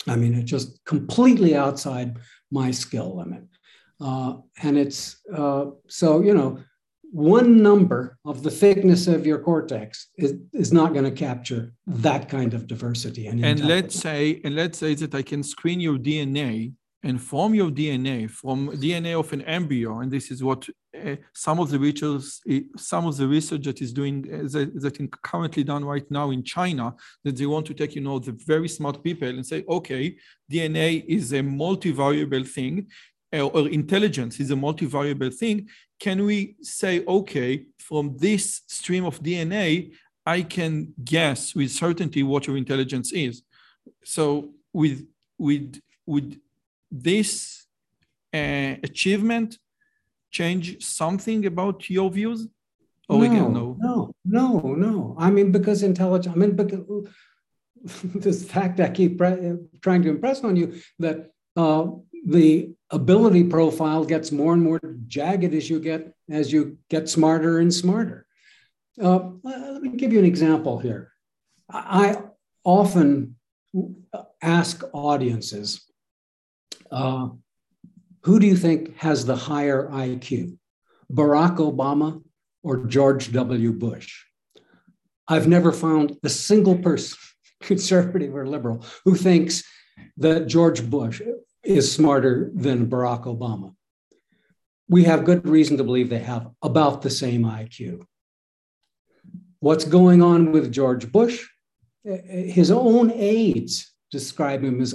I mean, it's just completely outside my skill limit. Uh, and it's uh, so, you know, one number of the thickness of your cortex is, is not going to capture that kind of diversity. And, and let's say, and let's say that I can screen your DNA and from your DNA, from DNA of an embryo, and this is what uh, some of the research, uh, some of the research that is doing uh, that, that is currently done right now in China, that they want to take, you know, the very smart people and say, okay, DNA is a multivariable thing. or intelligence is a multivariable thing, can we say, okay, from this stream of DNA, I can guess with certainty what your intelligence is. So with with with this uh, achievement change something about your views? Or no, again, no, no, no, no. I mean, because intelligence. I mean, because this fact I keep trying to impress on you that uh, the ability profile gets more and more jagged as you get as you get smarter and smarter. Uh, let me give you an example here. I often ask audiences, uh, who do you think has the higher IQ, Barack Obama or George W. Bush? I've never found a single person, conservative or liberal, who thinks that George Bush is smarter than Barack Obama. We have good reason to believe they have about the same IQ. What's going on with George Bush? His own aides describe him as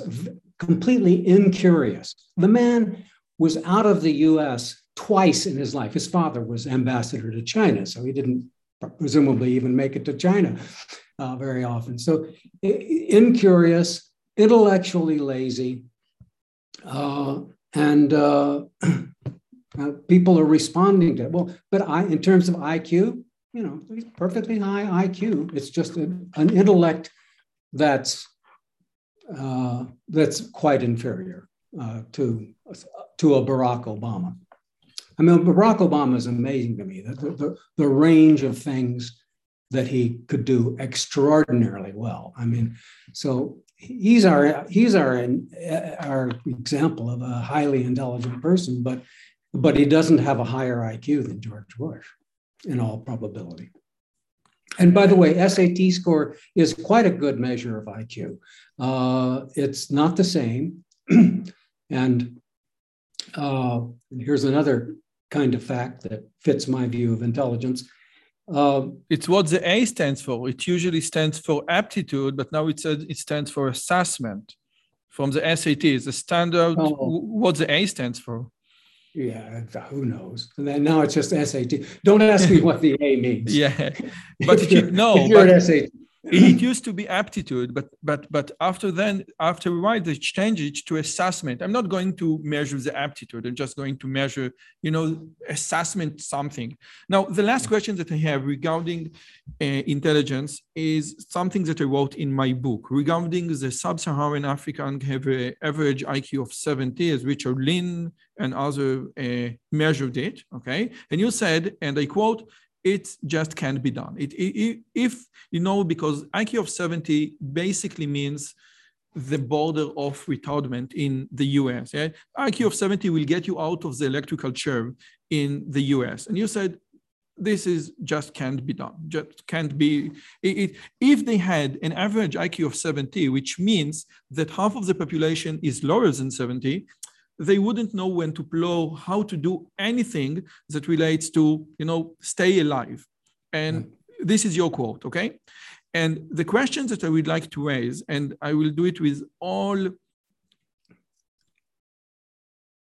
completely incurious. The man was out of the US twice in his life. His father was ambassador to China, so he didn't presumably even make it to China uh, very often. So, incurious, intellectually lazy, uh, and uh, uh, people are responding to it. Well, but I, in terms of IQ, you know, he's perfectly high IQ. It's just a, an intellect that's uh, that's quite inferior uh, to to a Barack Obama. I mean, Barack Obama is amazing to me. The, the, the range of things that he could do extraordinarily well. I mean, so he's our he's our our example of a highly intelligent person, but but he doesn't have a higher IQ than George Bush, in all probability. And by the way, SAT score is quite a good measure of IQ. Uh, it's not the same, and uh, here's another kind of fact that fits my view of intelligence. Uh, it's what the A stands for. It usually stands for aptitude, but now it says it stands for assessment from the SAT. The standard, oh, what the A stands for. Yeah, who knows? And then now it's just SAT. Don't ask me what the A means. yeah, but if you, no, if you're but, SAT it used to be aptitude, but but but after then, after a while, they changed it to assessment. I'm not going to measure the aptitude. I'm just going to measure, you know, assessment something. Now, the last question that I have regarding uh, intelligence is something that I wrote in my book regarding the sub-Saharan African have an average IQ of 70, as Richard Lynn and other uh, measured it. Okay, and you said, and I quote it just can't be done. It, it, if, you know, because IQ of 70 basically means the border of retardment in the US. Yeah? IQ of 70 will get you out of the electrical chair in the US. And you said, this is just can't be done. Just can't be. It, it, if they had an average IQ of 70, which means that half of the population is lower than 70, they wouldn't know when to plow, how to do anything that relates to, you know, stay alive. And this is your quote, okay? And the questions that I would like to raise, and I will do it with all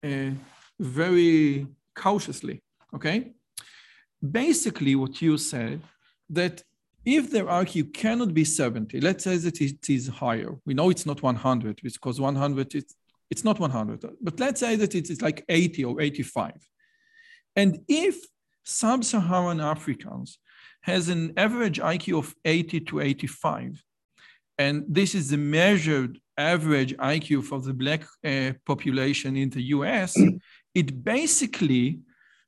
uh, very cautiously, okay? Basically, what you said that if their IQ cannot be 70, let's say that it is higher. We know it's not 100 because 100 is it's not 100, but let's say that it's like 80 or 85. And if sub-Saharan Africans has an average IQ of 80 to 85, and this is the measured average IQ for the black uh, population in the US, it basically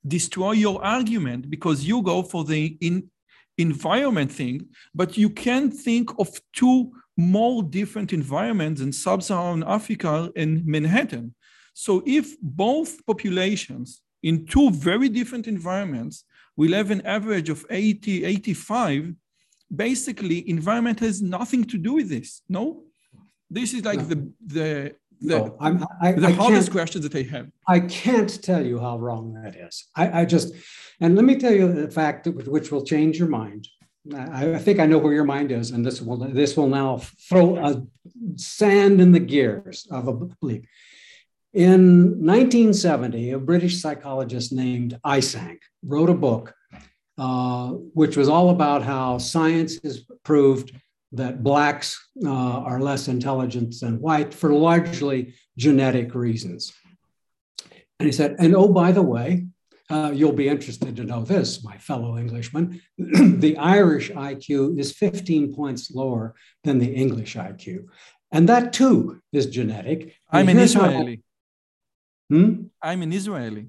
destroy your argument because you go for the in, environment thing, but you can think of two more different environments in sub-Saharan Africa and Manhattan. So if both populations in two very different environments will have an average of 80, 85, basically environment has nothing to do with this. No? This is like no. the the the, no, I'm, I, the I hardest question that I have. I can't tell you how wrong that is. I, I just, and let me tell you the fact that, which will change your mind. I, think I know where your mind is, and this will this will now throw a sand in the gears of a belief. In 1970, a British psychologist named Eysenck wrote a book uh, which was all about how science has proved that blacks uh, are less intelligent than white for largely genetic reasons. And he said, and oh, by the way, uh, you'll be interested to know this, my fellow Englishman. the Irish IQ is 15 points lower than the English IQ. And that too is genetic. I'm an Israeli. How... Hmm? I'm an Israeli.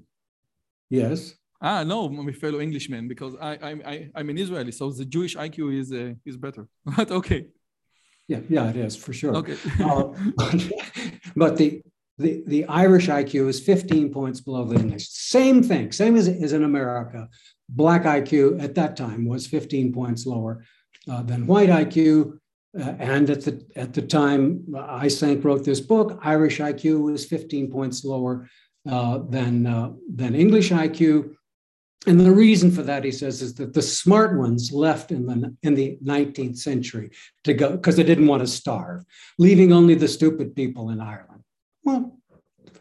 Yes. Ah, no, my fellow Englishman, because I, I, I, I'm an Israeli, so the Jewish IQ is uh, is better. but okay. Yeah, yeah, it is for sure. Okay. uh, but the the, the Irish IQ is 15 points below the English. Same thing, same as, as in America. Black IQ at that time was 15 points lower uh, than white IQ. Uh, and at the, at the time uh, Eysenck wrote this book, Irish IQ was 15 points lower uh, than, uh, than English IQ. And the reason for that, he says, is that the smart ones left in the, in the 19th century to go because they didn't want to starve, leaving only the stupid people in Ireland. Well,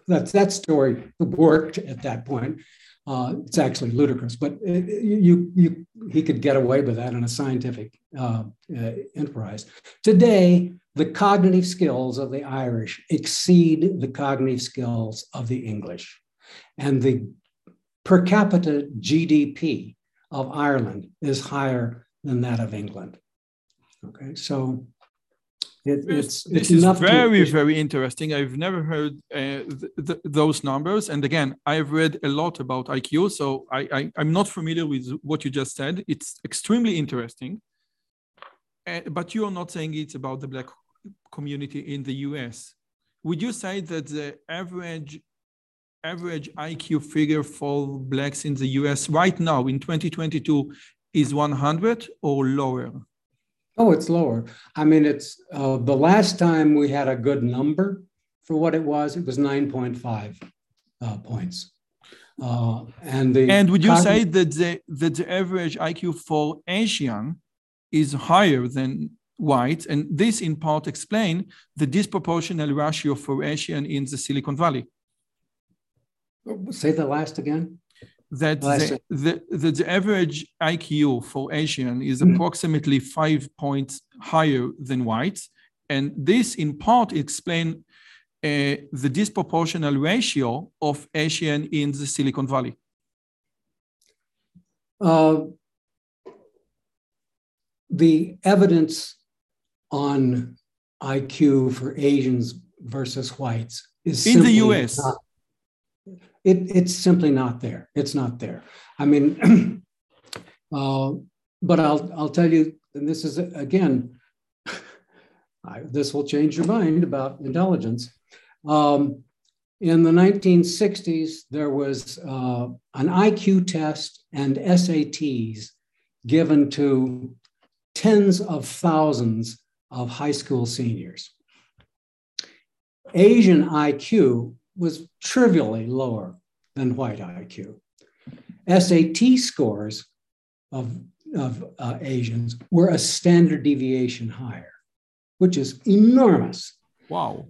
that, that story worked at that point. Uh, it's actually ludicrous, but it, you, you, he could get away with that in a scientific uh, uh, enterprise. Today, the cognitive skills of the Irish exceed the cognitive skills of the English. And the per capita GDP of Ireland is higher than that of England. Okay, so it, it's, this is very, to, very interesting. I've never heard uh, th th those numbers. And again, I've read a lot about IQ, so I, I, am not familiar with what you just said. It's extremely interesting. Uh, but you are not saying it's about the Black community in the US. Would you say that the average average IQ figure for Blacks in the US right now in 2022 is 100 or lower? Oh, it's lower. I mean, it's uh, the last time we had a good number for what it was, it was 9.5 uh, points. Uh, and the and would you say that the, that the average IQ for Asian is higher than white, and this in part explain the disproportional ratio for Asian in the Silicon Valley? Say the last again that the, the, the, average IQ for Asian is mm. approximately five points higher than whites. And this in part explain uh, the disproportional ratio of Asian in the Silicon Valley. Uh, the evidence on IQ for Asians versus whites is in the US. Not, it, it's simply not there. It's not there. I mean, uh, but I'll, I'll tell you, and this is again, I, this will change your mind about intelligence. Um, in the 1960s, there was uh, an IQ test and SATs given to tens of thousands of high school seniors. Asian IQ was trivially lower than white IQ. SAT scores of, of uh, Asians were a standard deviation higher, which is enormous. Wow.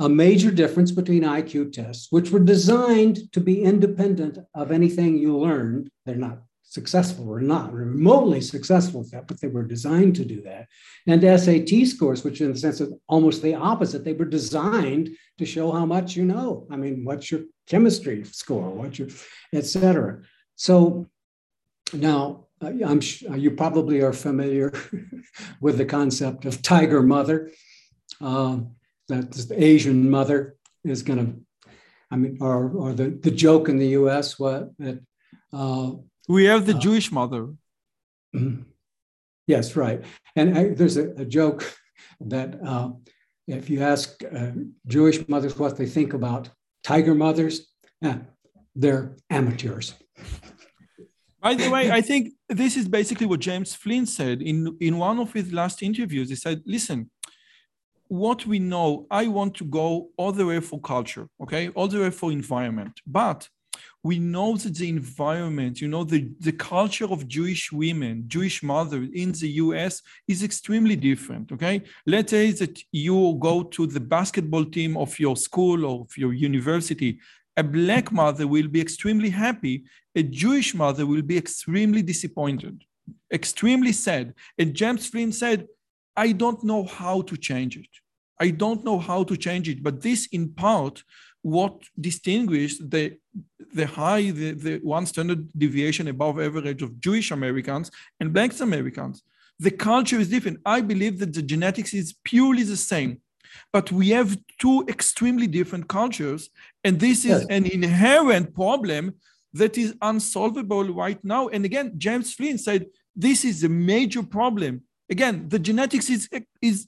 A major difference between IQ tests, which were designed to be independent of anything you learned. They're not successful or not remotely successful at that, but they were designed to do that. And SAT scores, which in the sense of almost the opposite, they were designed to show how much you know. I mean, what's your chemistry score? What's your, et cetera. So now uh, I'm you probably are familiar with the concept of tiger mother. Uh, that the Asian mother is going to, I mean, or, or the, the joke in the US, what that uh, we have the uh, Jewish mother. Mm-hmm. Yes, right. And I, there's a, a, joke that uh, if you ask uh, Jewish mothers what they think about tiger mothers, yeah, they're amateurs. By the way, I think this is basically what James Flynn said in, in one of his last interviews. He said, listen, what we know, I want to go all the way for culture, okay, all the way for environment. But we know that the environment, you know, the, the culture of Jewish women, Jewish mothers in the US is extremely different. Okay. Let's say that you go to the basketball team of your school or of your university. A black mother will be extremely happy. A Jewish mother will be extremely disappointed, extremely sad. And James Flynn said, I don't know how to change it. I don't know how to change it. But this, in part, what distinguished the, the high, the, the one standard deviation above average of Jewish Americans and Black Americans. The culture is different. I believe that the genetics is purely the same, but we have two extremely different cultures, and this is yes. an inherent problem that is unsolvable right now. And again, James Flynn said this is a major problem. Again, the genetics is, is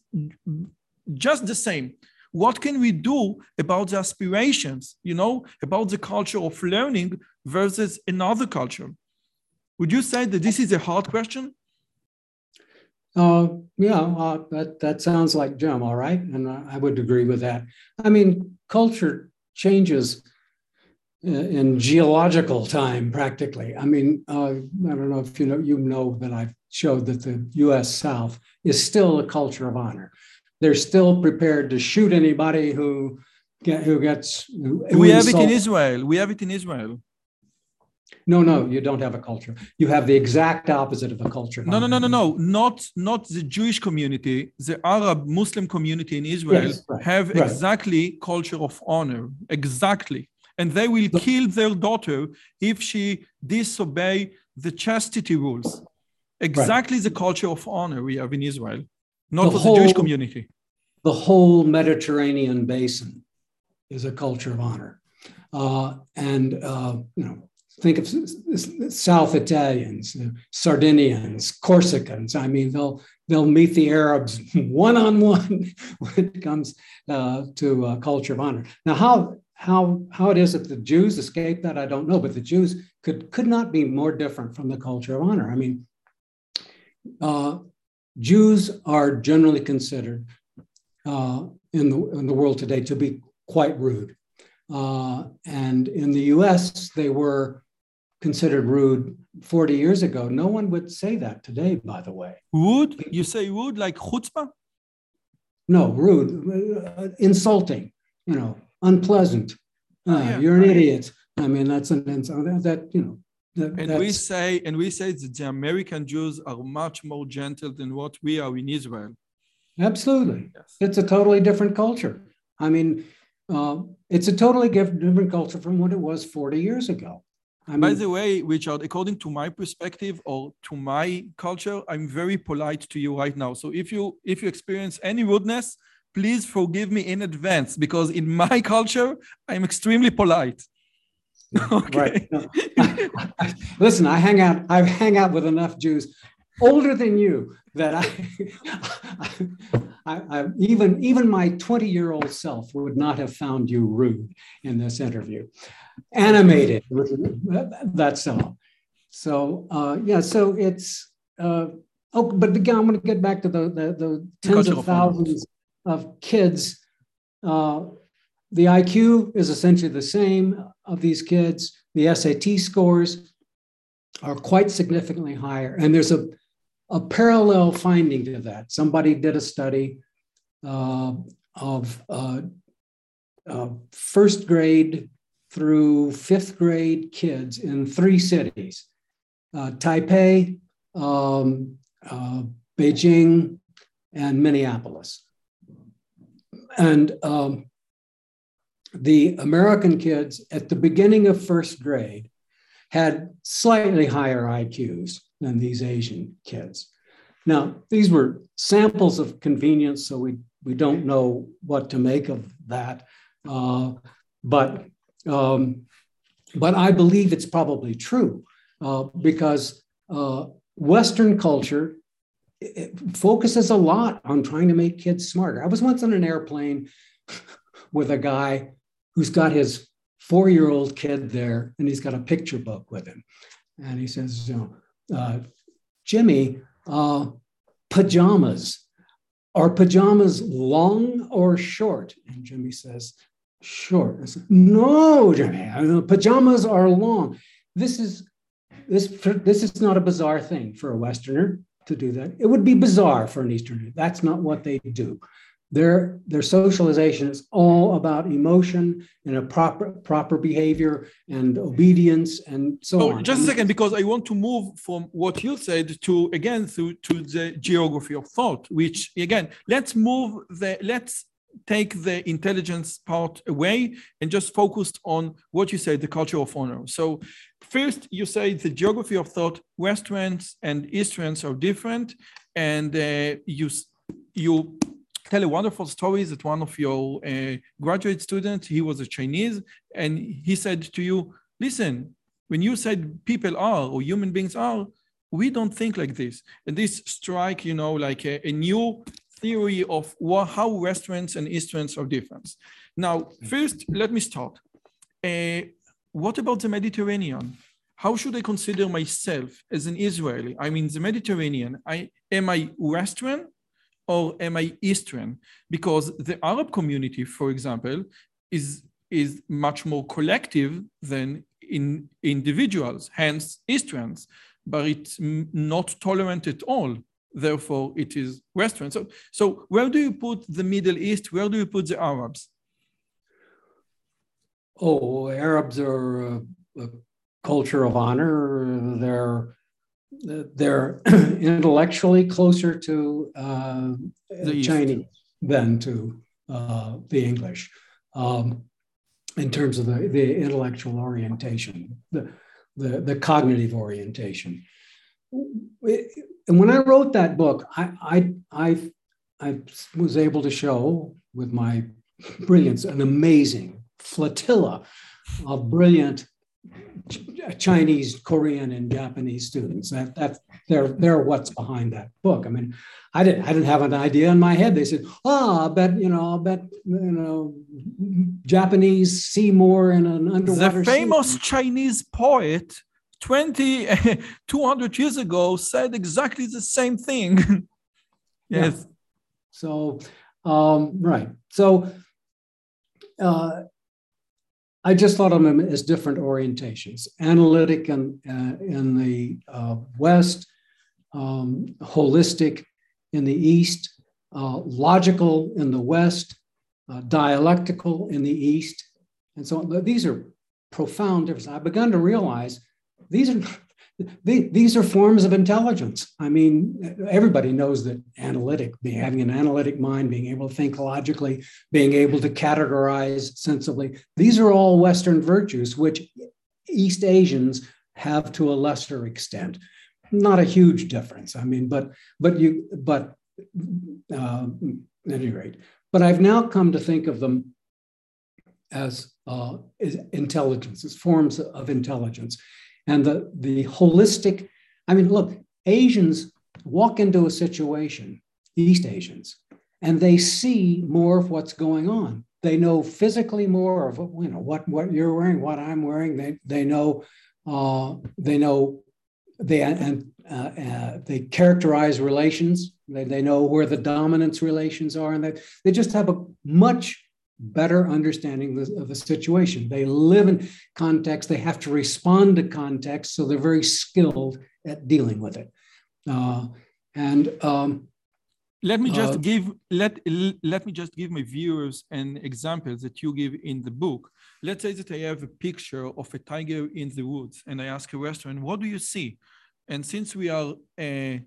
just the same what can we do about the aspirations you know about the culture of learning versus another culture? Would you say that this is a hard question? Uh, yeah uh, that, that sounds like jim all right and i would agree with that. I mean culture changes in geological time practically. I mean uh, i don't know if you know you know that i've showed that the us south is still a culture of honor they're still prepared to shoot anybody who get, who gets. Who we have it in Israel. We have it in Israel. No, no, you don't have a culture. You have the exact opposite of a culture. No, no, no, no, no. Not not the Jewish community. The Arab Muslim community in Israel yes, right, have right. exactly culture of honor. Exactly. And they will kill their daughter if she disobey the chastity rules. Exactly right. the culture of honor we have in Israel not the for whole, the Jewish community. The whole Mediterranean basin is a culture of honor. Uh, and, uh, you know, think of South Italians, Sardinians, Corsicans. I mean, they'll, they'll meet the Arabs one on one when it comes uh, to uh, culture of honor. Now, how, how, how it is that the Jews escaped that, I don't know, but the Jews could, could not be more different from the culture of honor. I mean, uh, Jews are generally considered uh, in, the, in the world today to be quite rude. Uh, and in the US, they were considered rude 40 years ago. No one would say that today, by the way. Rude? You say rude like chutzpah? No, rude, uh, insulting, you know, unpleasant. Uh, yeah, you're an right. idiot. I mean, that's an that, that you know and we say and we say that the American Jews are much more gentle than what we are in Israel. Absolutely, yes. it's a totally different culture. I mean, uh, it's a totally different culture from what it was 40 years ago. I mean, By the way, Richard, according to my perspective or to my culture, I'm very polite to you right now. So if you if you experience any rudeness, please forgive me in advance because in my culture, I'm extremely polite. Okay. Right. Listen, I hang out. I hang out with enough Jews older than you that I, I, I, even even my 20 year old self would not have found you rude in this interview. Animated, that's all. So uh, yeah, so it's uh, oh, but again, I'm going to get back to the the, the tens of thousands of kids uh, the IQ is essentially the same of these kids. The SAT scores are quite significantly higher. And there's a, a parallel finding to that. Somebody did a study uh, of uh, uh, first grade through fifth grade kids in three cities uh, Taipei, um, uh, Beijing, and Minneapolis. And um, the American kids at the beginning of first grade had slightly higher IQs than these Asian kids. Now, these were samples of convenience, so we, we don't know what to make of that. Uh, but, um, but I believe it's probably true uh, because uh, Western culture focuses a lot on trying to make kids smarter. I was once on an airplane with a guy who's got his four year old kid there and he's got a picture book with him. And he says, you know, uh, Jimmy, uh, pajamas. Are pajamas long or short? And Jimmy says, short. I Said, no, Jimmy, pajamas are long. This is this this is not a bizarre thing for a Westerner to do that. It would be bizarre for an Easterner. That's not what they do. Their, their socialization is all about emotion and a proper proper behavior and obedience and so oh, on. Just a second, because I want to move from what you said to again to, to the geography of thought, which again, let's move the let's take the intelligence part away and just focus on what you said, the culture of honor. So first you say the geography of thought, Westerns and Easterns are different, and uh, you you tell a wonderful story that one of your uh, graduate students, he was a Chinese, and he said to you, listen, when you said people are or human beings are, we don't think like this. And this strike, you know, like a, a new theory of what, how Westerns and Easterns are different. Now, first, let me start. Uh, what about the Mediterranean? How should I consider myself as an Israeli? I mean, the Mediterranean, I, am I Western or am I Eastern? Because the Arab community, for example, is, is much more collective than in individuals, hence Easterns, but it's not tolerant at all. Therefore, it is Western. So, so where do you put the Middle East? Where do you put the Arabs? Oh, Arabs are a, a culture of honor. They're they're intellectually closer to uh, the Chinese than to uh, the English um, in terms of the, the intellectual orientation, the, the, the cognitive orientation. And when I wrote that book, I, I, I, I was able to show with my brilliance an amazing flotilla of brilliant Chinese, Korean, and Japanese students. That that they're they're what's behind that book. I mean, I didn't I didn't have an idea in my head. They said, "Oh, I bet you know, I bet you know, Japanese see more in an underwater." The famous. Chinese poet 20, 200 years ago said exactly the same thing. yes. Yeah. So, um, right. So, uh, I just thought of them as different orientations analytic in, uh, in the uh, West, um, holistic in the East, uh, logical in the West, uh, dialectical in the East. And so these are profound differences. I've begun to realize these are these are forms of intelligence. I mean, everybody knows that analytic, having an analytic mind, being able to think logically, being able to categorize sensibly, these are all Western virtues, which East Asians have to a lesser extent. Not a huge difference. I mean, but but you but uh, at any rate, but I've now come to think of them as uh, intelligence, as forms of intelligence and the, the holistic. I mean, look, Asians walk into a situation, East Asians, and they see more of what's going on. They know physically more of you know what what you're wearing, what I'm wearing. They they know uh, they know they and uh, uh, they characterize relations. They, they know where the dominance relations are, and they they just have a much better understanding of the situation. They live in context, they have to respond to context, so they're very skilled at dealing with it. Uh, and um, let me just uh, give let let me just give my viewers an example that you give in the book. Let's say that I have a picture of a tiger in the woods, and I ask a restaurant, "What do you see?" And since we are uh,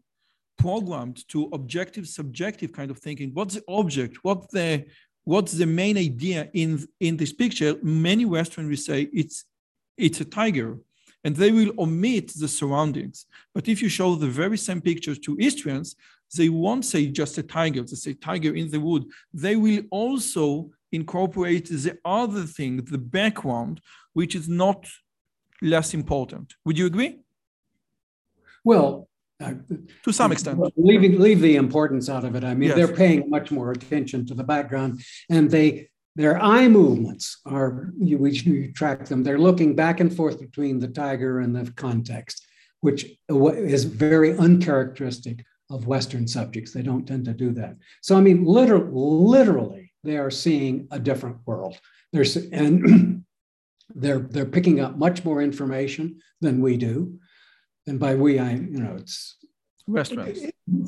programmed to objective subjective kind of thinking, what's the object? What's the what's the main idea in in this picture? Many western will say it's it's a tiger and they will omit the surroundings. But if you show the very same picture to easterns they won't say just a tiger. They say tiger in the wood. They will also incorporate the other thing the background which is not less important. Would you agree? Well to some extent. Leaving leave the importance out of it. I mean, yes. they're paying much more attention to the background, and they their eye movements are you, we you track them. They're looking back and forth between the tiger and the context, which is very uncharacteristic of Western subjects. They don't tend to do that. So I mean, literally, literally, they are seeing a different world. There's and they're they're picking up much more information than we do, and by we I you know it's Westerners.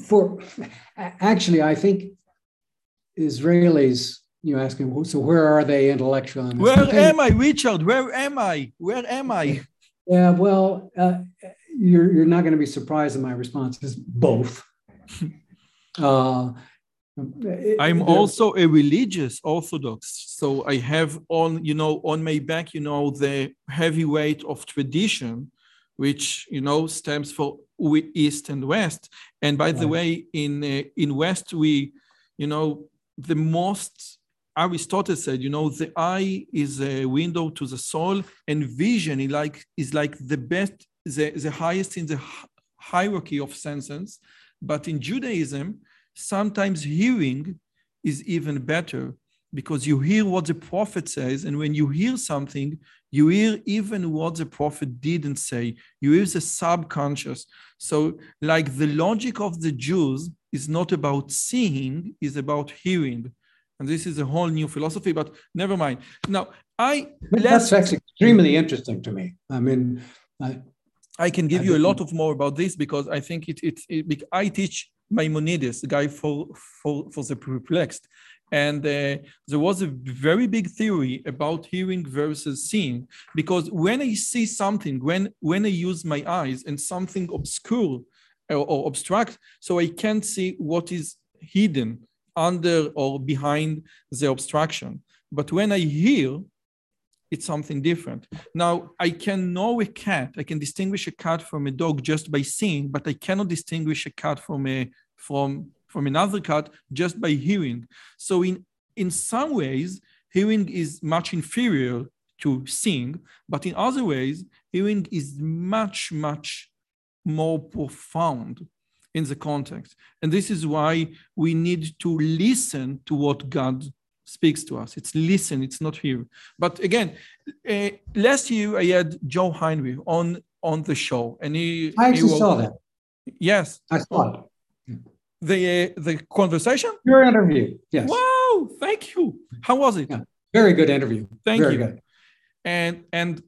For actually, I think Israelis. You asking so where are they intellectual? Where am I, Richard? Where am I? Where am I? Yeah, well, uh, you're you're not going to be surprised in my response. Is both. uh, I'm also a religious Orthodox, so I have on you know on my back you know the heavy weight of tradition, which you know stems for East and West. And by right. the way, in uh, in West we, you know, the most Aristotle said, you know, the eye is a window to the soul, and vision is like is like the best, the, the highest in the hierarchy of senses. But in Judaism, sometimes hearing is even better because you hear what the prophet says and when you hear something you hear even what the prophet didn't say. You hear the subconscious. So like the logic of the jews is not about seeing is about hearing. And this is a whole new philosophy but never mind. Now i that's actually extremely interesting to me. I mean I, I can give I you a lot of more about this because I think it, it, it I teach Maimonides, the guy for, for, for the perplexed. And uh, there was a very big theory about hearing versus seeing, because when I see something, when, when I use my eyes and something obscure or, or abstract, so I can't see what is hidden under or behind the obstruction. But when I hear, it's something different. Now, I can know a cat, I can distinguish a cat from a dog just by seeing, but I cannot distinguish a cat from a from, from another cat just by hearing. So in, in some ways, hearing is much inferior to seeing, but in other ways, hearing is much, much more profound in the context. And this is why we need to listen to what God speaks to us. It's listen, it's not hear. But again, uh, last year I had Joe Henrich on on the show, and he. I actually he saw that. Yes, I saw it the uh, the conversation? Your interview, yes. Wow, thank you. How was it? Yeah. Very good interview. Thank Very you. Good. And and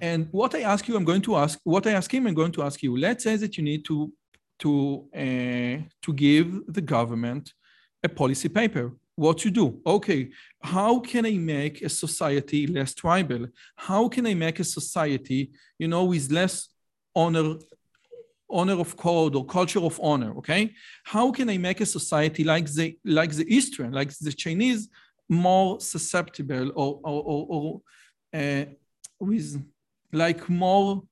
and what I ask you, I'm going to ask. What I ask him, I'm going to ask you. Let's say that you need to to uh, to give the government a policy paper. What to do? Okay, how can I make a society less tribal? How can I make a society, you know, with less honor honor of code or culture of honor okay? How can i make a society like the like the eastern like the chinese more susceptible or or, or, or uh, with like more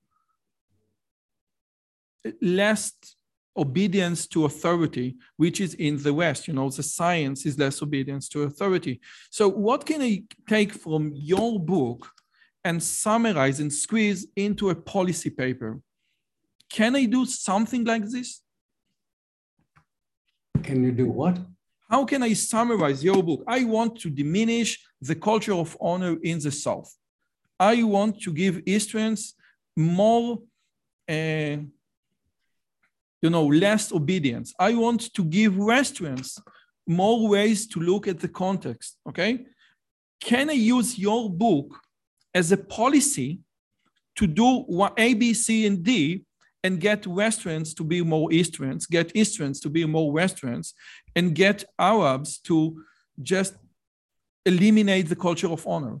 less obedience to authority which is in the west you know the science is less obedience to authority. So what can i take from your book and summarize and squeeze into a policy paper can I do something like this? Can you do what? How can I summarize your book? I want to diminish the culture of honor in the South. I want to give Easterns more, uh, you know, less obedience. I want to give Westerns more ways to look at the context. Okay. Can I use your book as a policy to do what A, B, C, and D and get Westerns to be more Easterns, get Easterns to be more Westerns, and get Arabs to just eliminate the culture of honor?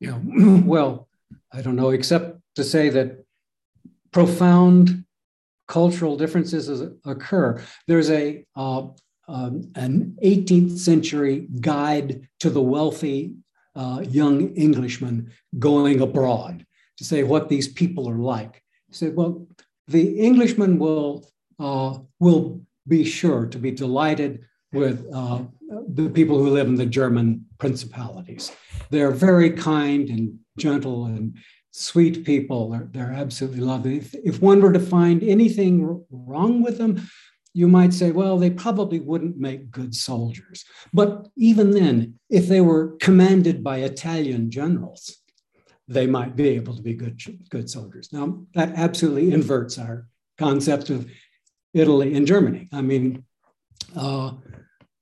Yeah, well, I don't know, except to say that profound cultural differences occur. There's a uh, um, an 18th century guide to the wealthy uh, young Englishman going abroad to say what these people are like. Said, well, the Englishman will, uh, will be sure to be delighted with uh, the people who live in the German principalities. They're very kind and gentle and sweet people. They're, they're absolutely lovely. If, if one were to find anything wrong with them, you might say, well, they probably wouldn't make good soldiers. But even then, if they were commanded by Italian generals, they might be able to be good, good soldiers. Now, that absolutely inverts our concept of Italy and Germany. I mean, uh,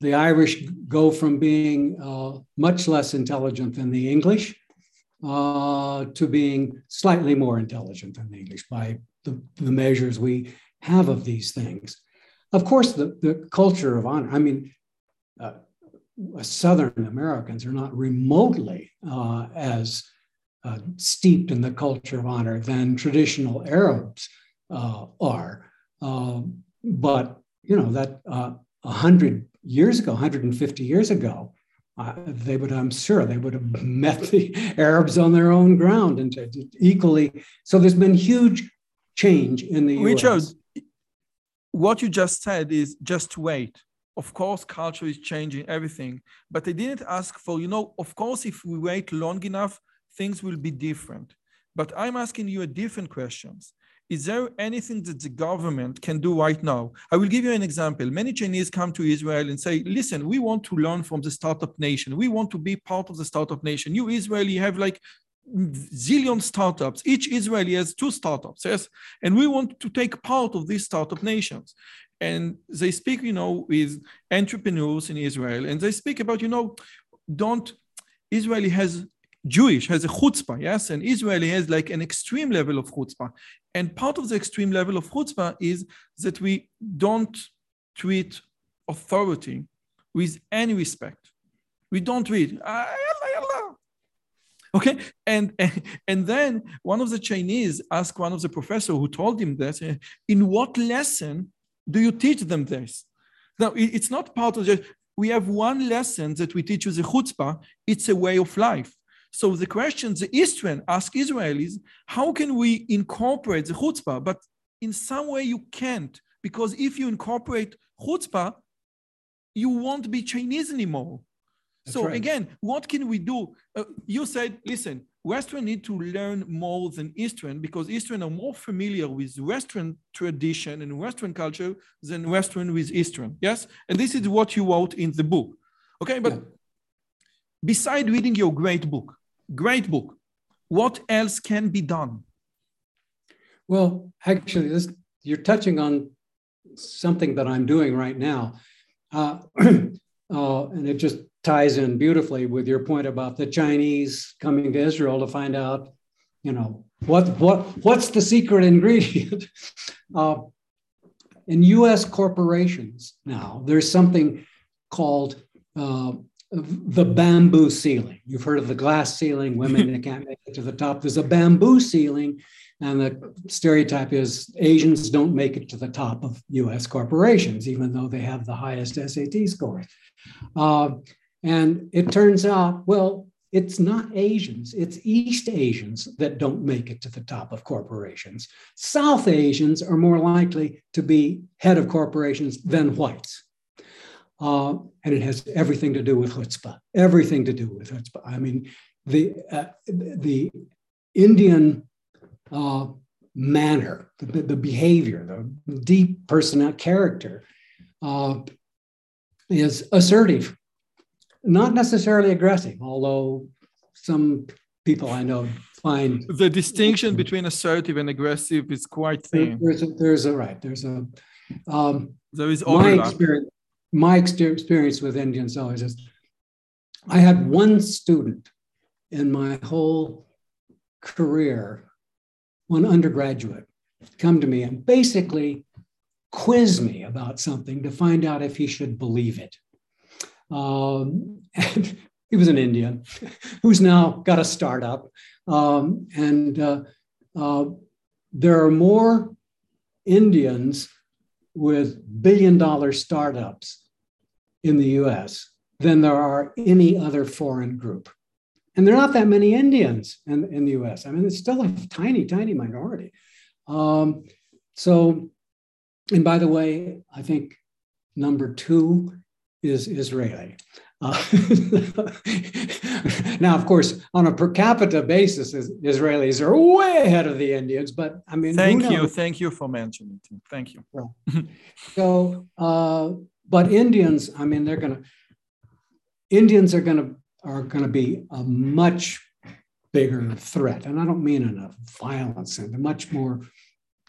the Irish go from being uh, much less intelligent than the English uh, to being slightly more intelligent than the English by the, the measures we have of these things. Of course, the, the culture of honor, I mean, uh, Southern Americans are not remotely uh, as uh, steeped in the culture of honor than traditional Arabs uh, are. Um, but, you know, that uh, 100 years ago, 150 years ago, uh, they would, I'm sure, they would have met the Arabs on their own ground and equally. So there's been huge change in the Richard, US. what you just said is just wait. Of course, culture is changing everything, but I didn't ask for, you know, of course, if we wait long enough, things will be different. But I'm asking you a different questions. Is there anything that the government can do right now? I will give you an example. Many Chinese come to Israel and say, listen, we want to learn from the startup nation. We want to be part of the startup nation. You Israeli you have like zillion startups. Each Israeli has two startups, yes? And we want to take part of these startup nations. And they speak, you know, with entrepreneurs in Israel, and they speak about, you know, don't Israeli has Jewish has a chutzpah, yes, and Israeli has like an extreme level of chutzpah. And part of the extreme level of chutzpah is that we don't treat authority with any respect. We don't read. Ah, okay, and, and then one of the Chinese asked one of the professor who told him that, uh, in what lesson do you teach them this? Now it's not part of the. We have one lesson that we teach with the chutzpah. It's a way of life. So the question the Eastern ask Israelis, how can we incorporate the chutzpah? But in some way you can't, because if you incorporate chutzpah, you won't be Chinese anymore. That's so right. again, what can we do? Uh, you said, listen, Western need to learn more than Eastern because Eastern are more familiar with Western tradition and Western culture than Western with Eastern. Yes, and this is what you wrote in the book. Okay, but yeah. Beside reading your great book, Great book. What else can be done? Well, actually, this, you're touching on something that I'm doing right now. Uh, uh, and it just ties in beautifully with your point about the Chinese coming to Israel to find out, you know, what, what, what's the secret ingredient? uh, in US corporations now, there's something called uh, the bamboo ceiling. You've heard of the glass ceiling, women that can't make it to the top. There's a bamboo ceiling, and the stereotype is Asians don't make it to the top of US corporations, even though they have the highest SAT scores. Uh, and it turns out, well, it's not Asians, it's East Asians that don't make it to the top of corporations. South Asians are more likely to be head of corporations than whites. Uh, and it has everything to do with chutzpah, everything to do with chutzpah. I mean, the, uh, the Indian uh, manner, the, the, behavior, the deep personal character uh, is assertive, not necessarily aggressive, although some people I know find the distinction between assertive and aggressive is quite thin. There's a, there's a right. There's a um, there is overlap. My experience, my experience with Indians always is I had one student in my whole career, one undergraduate, come to me and basically quiz me about something to find out if he should believe it. Um, and he was an Indian who's now got a startup. Um, and uh, uh, there are more Indians with billion dollar startups in the US than there are any other foreign group. And there are not that many Indians in, in the US. I mean, it's still a tiny, tiny minority. Um, so, and by the way, I think number two is Israeli. Uh, now, of course, on a per capita basis, Israelis are way ahead of the Indians. But I mean, thank you, thank you for mentioning it. Thank you. so, uh, but Indians, I mean, they're going to Indians are going to are going to be a much bigger threat, and I don't mean in a violent sense, much more,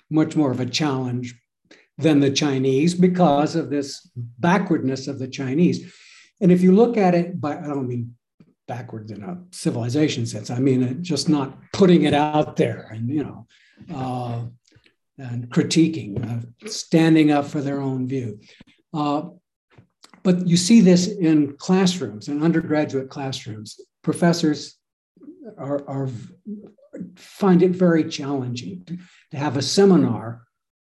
much more of a challenge than the Chinese because of this backwardness of the Chinese. And if you look at it by, I don't mean backwards in a civilization sense, I mean just not putting it out there and, you know, uh, and critiquing, uh, standing up for their own view. Uh, but you see this in classrooms, in undergraduate classrooms. Professors are, are find it very challenging to, to have a seminar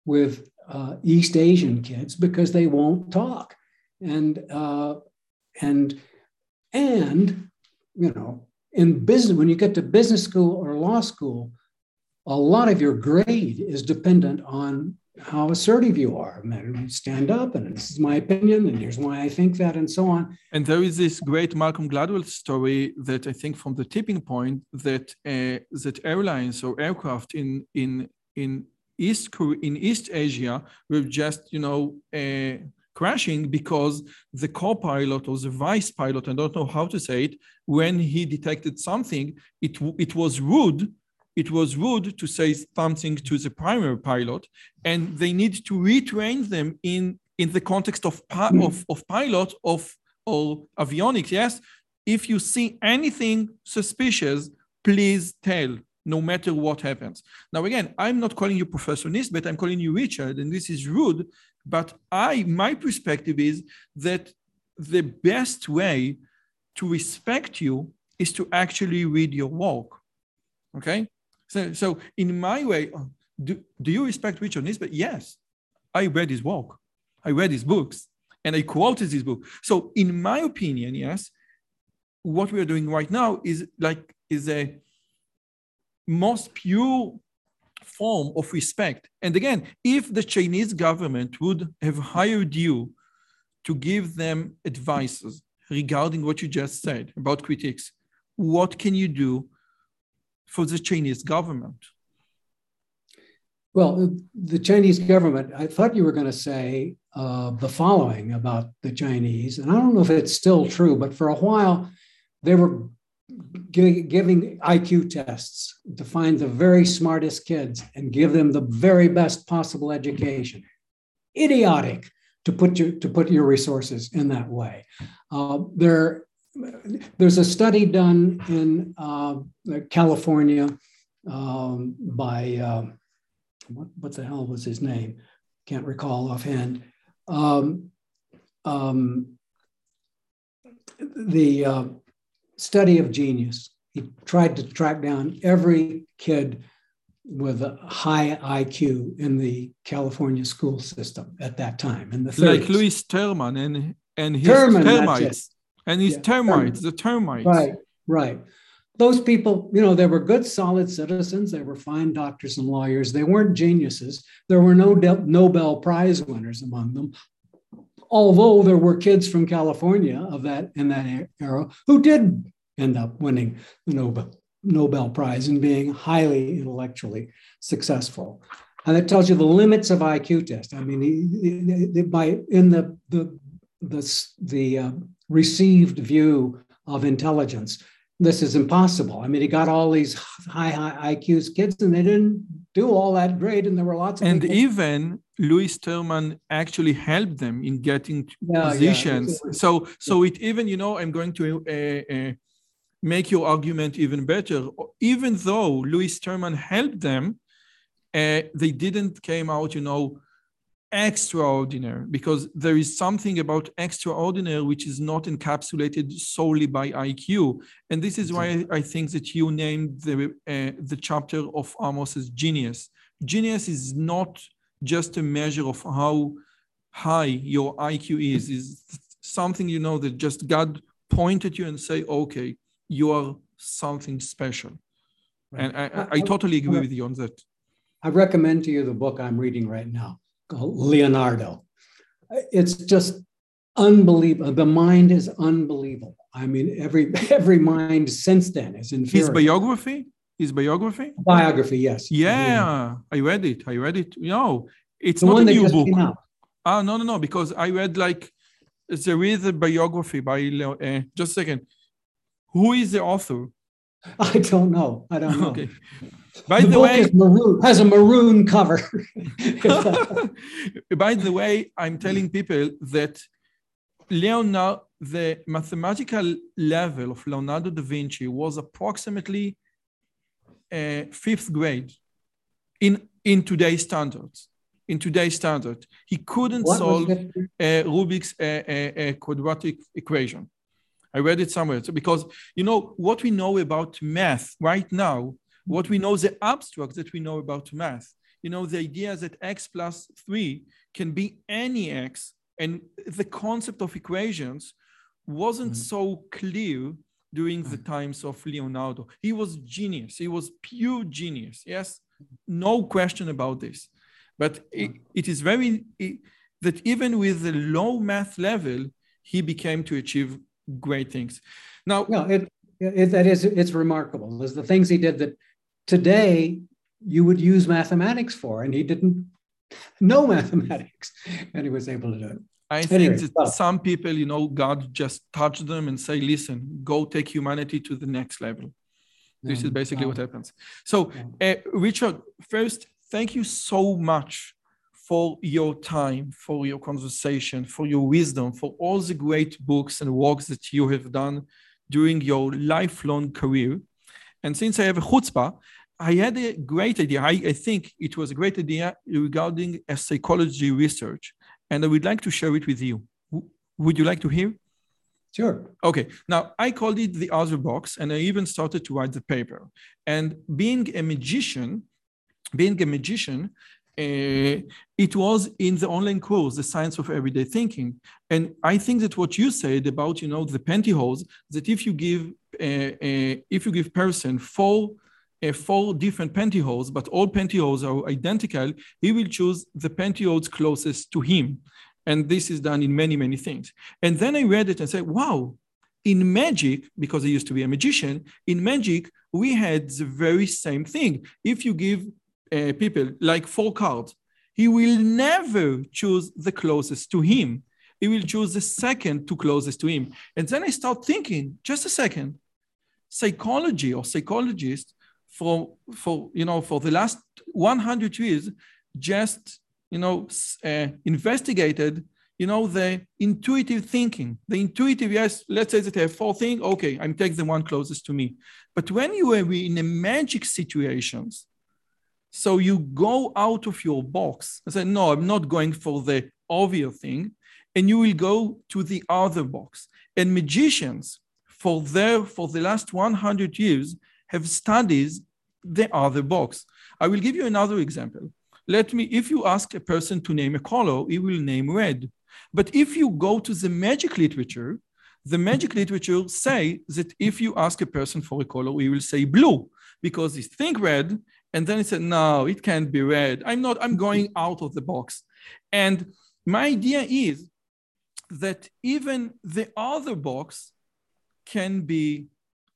with uh, East Asian kids because they won't talk, and uh, and and you know in business when you get to business school or law school, a lot of your grade is dependent on how assertive you are. Stand up, and this is my opinion, and here's why I think that, and so on. And there is this great Malcolm Gladwell story that I think from the tipping point that uh, that airlines or aircraft in in in East Korea in East Asia were just you know uh, crashing because the co-pilot or the vice pilot, I don't know how to say it, when he detected something, it it was rude it was rude to say something to the primary pilot, and they need to retrain them in, in the context of, hmm. of, of pilot of or avionics. Yes, if you see anything suspicious, please tell, no matter what happens. Now, again, I'm not calling you Professor Nisbett, but I'm calling you Richard, and this is rude. But I, my perspective is that the best way to respect you is to actually read your work. Okay? So, so in my way, uh, do, do you respect Richard Nisbett? Yes. I read his work. I read his books and I quoted his book. So in my opinion, yes, what we are doing right now is like is a most pure form of respect. And again, if the Chinese government would have hired you to give them advices regarding what you just said about critiques, what can you do for the Chinese government? Well, the Chinese government, I thought you were going to say uh, the following about the Chinese, and I don't know if it's still true, but for a while they were giving IQ tests to find the very smartest kids and give them the very best possible education. Idiotic to put your to put your resources in that way. Uh, there there's a study done in uh, California um, by uh, what, what, the hell was his name? Can't recall offhand. Um, um, the uh, study of genius. He tried to track down every kid with a high IQ in the California school system at that time in the 30s. Like Lewis Terman and and his Terman, termites and these yeah. termites, the termites. Right, right. Those people, you know, they were good, solid citizens. They were fine doctors and lawyers. They weren't geniuses. There were no Nobel Prize winners among them. Although there were kids from California of that in that era who did end up winning the Nobel Nobel Prize and being highly intellectually successful. And that tells you the limits of IQ test. I mean, by in the the the the uh, received view of intelligence. This is impossible. I mean, he got all these high, high IQs kids, and they didn't do all that great. And there were lots of and people. even Lewis Terman actually helped them in getting yeah, positions. Yeah. So, so it even you know, I'm going to uh, uh, make your argument even better. Even though Lewis Terman helped them, uh, they didn't came out, you know, extraordinary because there is something about extraordinary which is not encapsulated solely by IQ. And this is why I think that you named the, uh, the chapter of Amos as genius. Genius is not just a measure of how high your IQ is, is something you know that just God pointed you and say, okay, you are something special. Right. And I, I, I totally agree with you on that. I recommend to you the book I'm reading right now. Leonardo. It's just unbelievable. The mind is unbelievable. I mean, every every mind since then is inferior. His biography? His biography? Biography, yes. Yeah, I read it. I read it. No, it's the not a new book. Ah, no, no, no, because I read like there is a biography by Leo. Uh, just a second. Who is the author? I don't know. I don't know. okay. By the, the way, maroon, has a maroon cover. by the way, I'm telling people that Leonardo, the mathematical level of Leonardo da Vinci was approximately uh, fifth grade in, in today's standards. In today's standard, he couldn't What solve a Rubik's uh, uh, quadratic equation. I read it somewhere. So because you know what we know about math right now, what we know the abstract that we know about math. You know the idea that x plus three can be any x, and the concept of equations wasn't Mhm. so clear during the Mhm. times of Leonardo. He was genius. He was pure genius. Yes, no question about this. But it, it is very it- that even with the low math level, he became to achieve great things. Now, No, it, it, that is, it's remarkable. There's the things he did that today you would use mathematics for, and he didn't know mathematics, and he was able to do it. I think Anyway, that some people, you know, God just touched them and say, listen, go take humanity to the next level. This is Um, basically what um, happens. So, uh, Richard, first, thank you so much for your time, for your conversation, for your wisdom, for all the great books and works that you have done during your lifelong career. And since I have a chutzpah, I had a great idea. I, I think it was a great idea regarding a psychology research, and I would like to share it with you. W- Would you like to hear? Sure. Okay, now I called it the other box, and I even started to write the paper. And being a magician, being a magician, uh, it was in the online course, the science of everyday thinking. And I think that what you said about, you know, the pantyhose, that if you give, uh, uh, if you give person four, uh, four different pantyhose, but all pantyhose are identical, he will choose the pantyhose closest to him. And this is done in many, many things. And then I read it and said, wow, in magic, because I used to be a magician, in magic, we had the very same thing. If you give uh, people like four cards, he will never choose the closest to him. He will choose the second to closest to him. And then I start thinking, just a second, psychology or psychologists for, for, you know, for the last 100 years, just, you know, uh, investigated you know, the intuitive thinking, the intuitive, yes, let's say that I have four things, okay, I'm take the one closest to me. But when you are in a magic situations, so you go out of your box and say, no, I'm not going for the obvious thing, and you will go to the other box. And magicians, for their for the last 100 years, have studied the other box. I will give you another example. Let me, if you ask a person to name a color, he will name red. But if you go to the magic literature, the magic literature say that if you ask a person for a color, he will say blue because he think red, and then he said, no, it can't be red. I'm not, I'm going out of the box. And my idea is that even the other box can be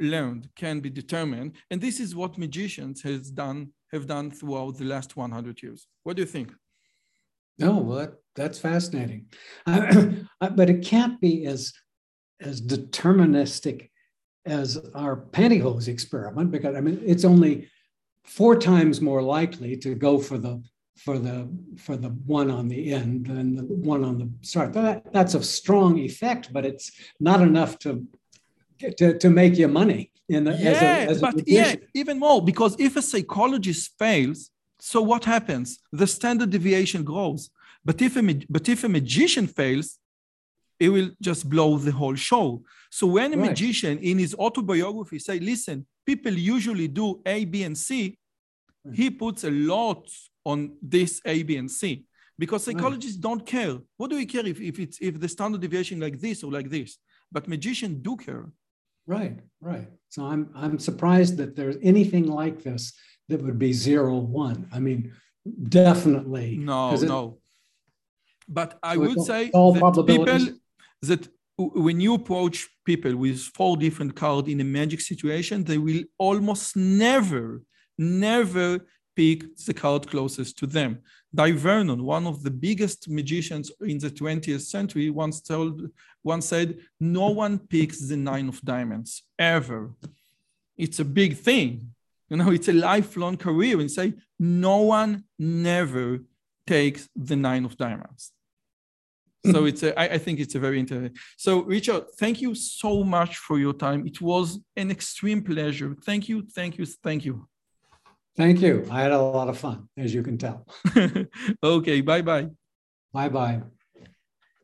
learned, can be determined. And this is what magicians has done, have done throughout the last 100 years. What do you think? No, well, that, that's fascinating. but it can't be as, as deterministic as our pantyhose experiment because I mean it's only four times more likely to go for the for the for the one on the end than the one on the start. That, that's a strong effect, but it's not enough to to, to make your money in the, yeah, as a, as a but yeah, even more because if a psychologist fails, so what happens? The standard deviation grows. But if a but if a magician fails, it will just blow the whole show. So when a Right. magician in his autobiography say, "Listen, people usually do A, B, and C," Right. he puts a lot on this A, B, and C because Right. psychologists don't care. What do we care if, if it's if the standard deviation like this or like this? But magicians do care. Right, right. So I'm I'm surprised that there's anything like this that would be zero one. I mean, definitely. No, it- no. But I So would say all that people that when you approach people with four different cards in a magic situation, they will almost never, never pick the card closest to them. Dai Vernon, one of the biggest magicians in the 20th century, once told, once said, "No one picks the nine of diamonds ever. It's a big thing." You know, it's a lifelong career and say, no one never takes the nine of diamonds. so mm-hmm. it's a, I, I think it's a very interesting. So Richard, thank you so much for your time. It was an extreme pleasure. Thank you, thank you, thank you. Thank you. I had a lot of fun, as you can tell. okay, bye bye. Bye bye.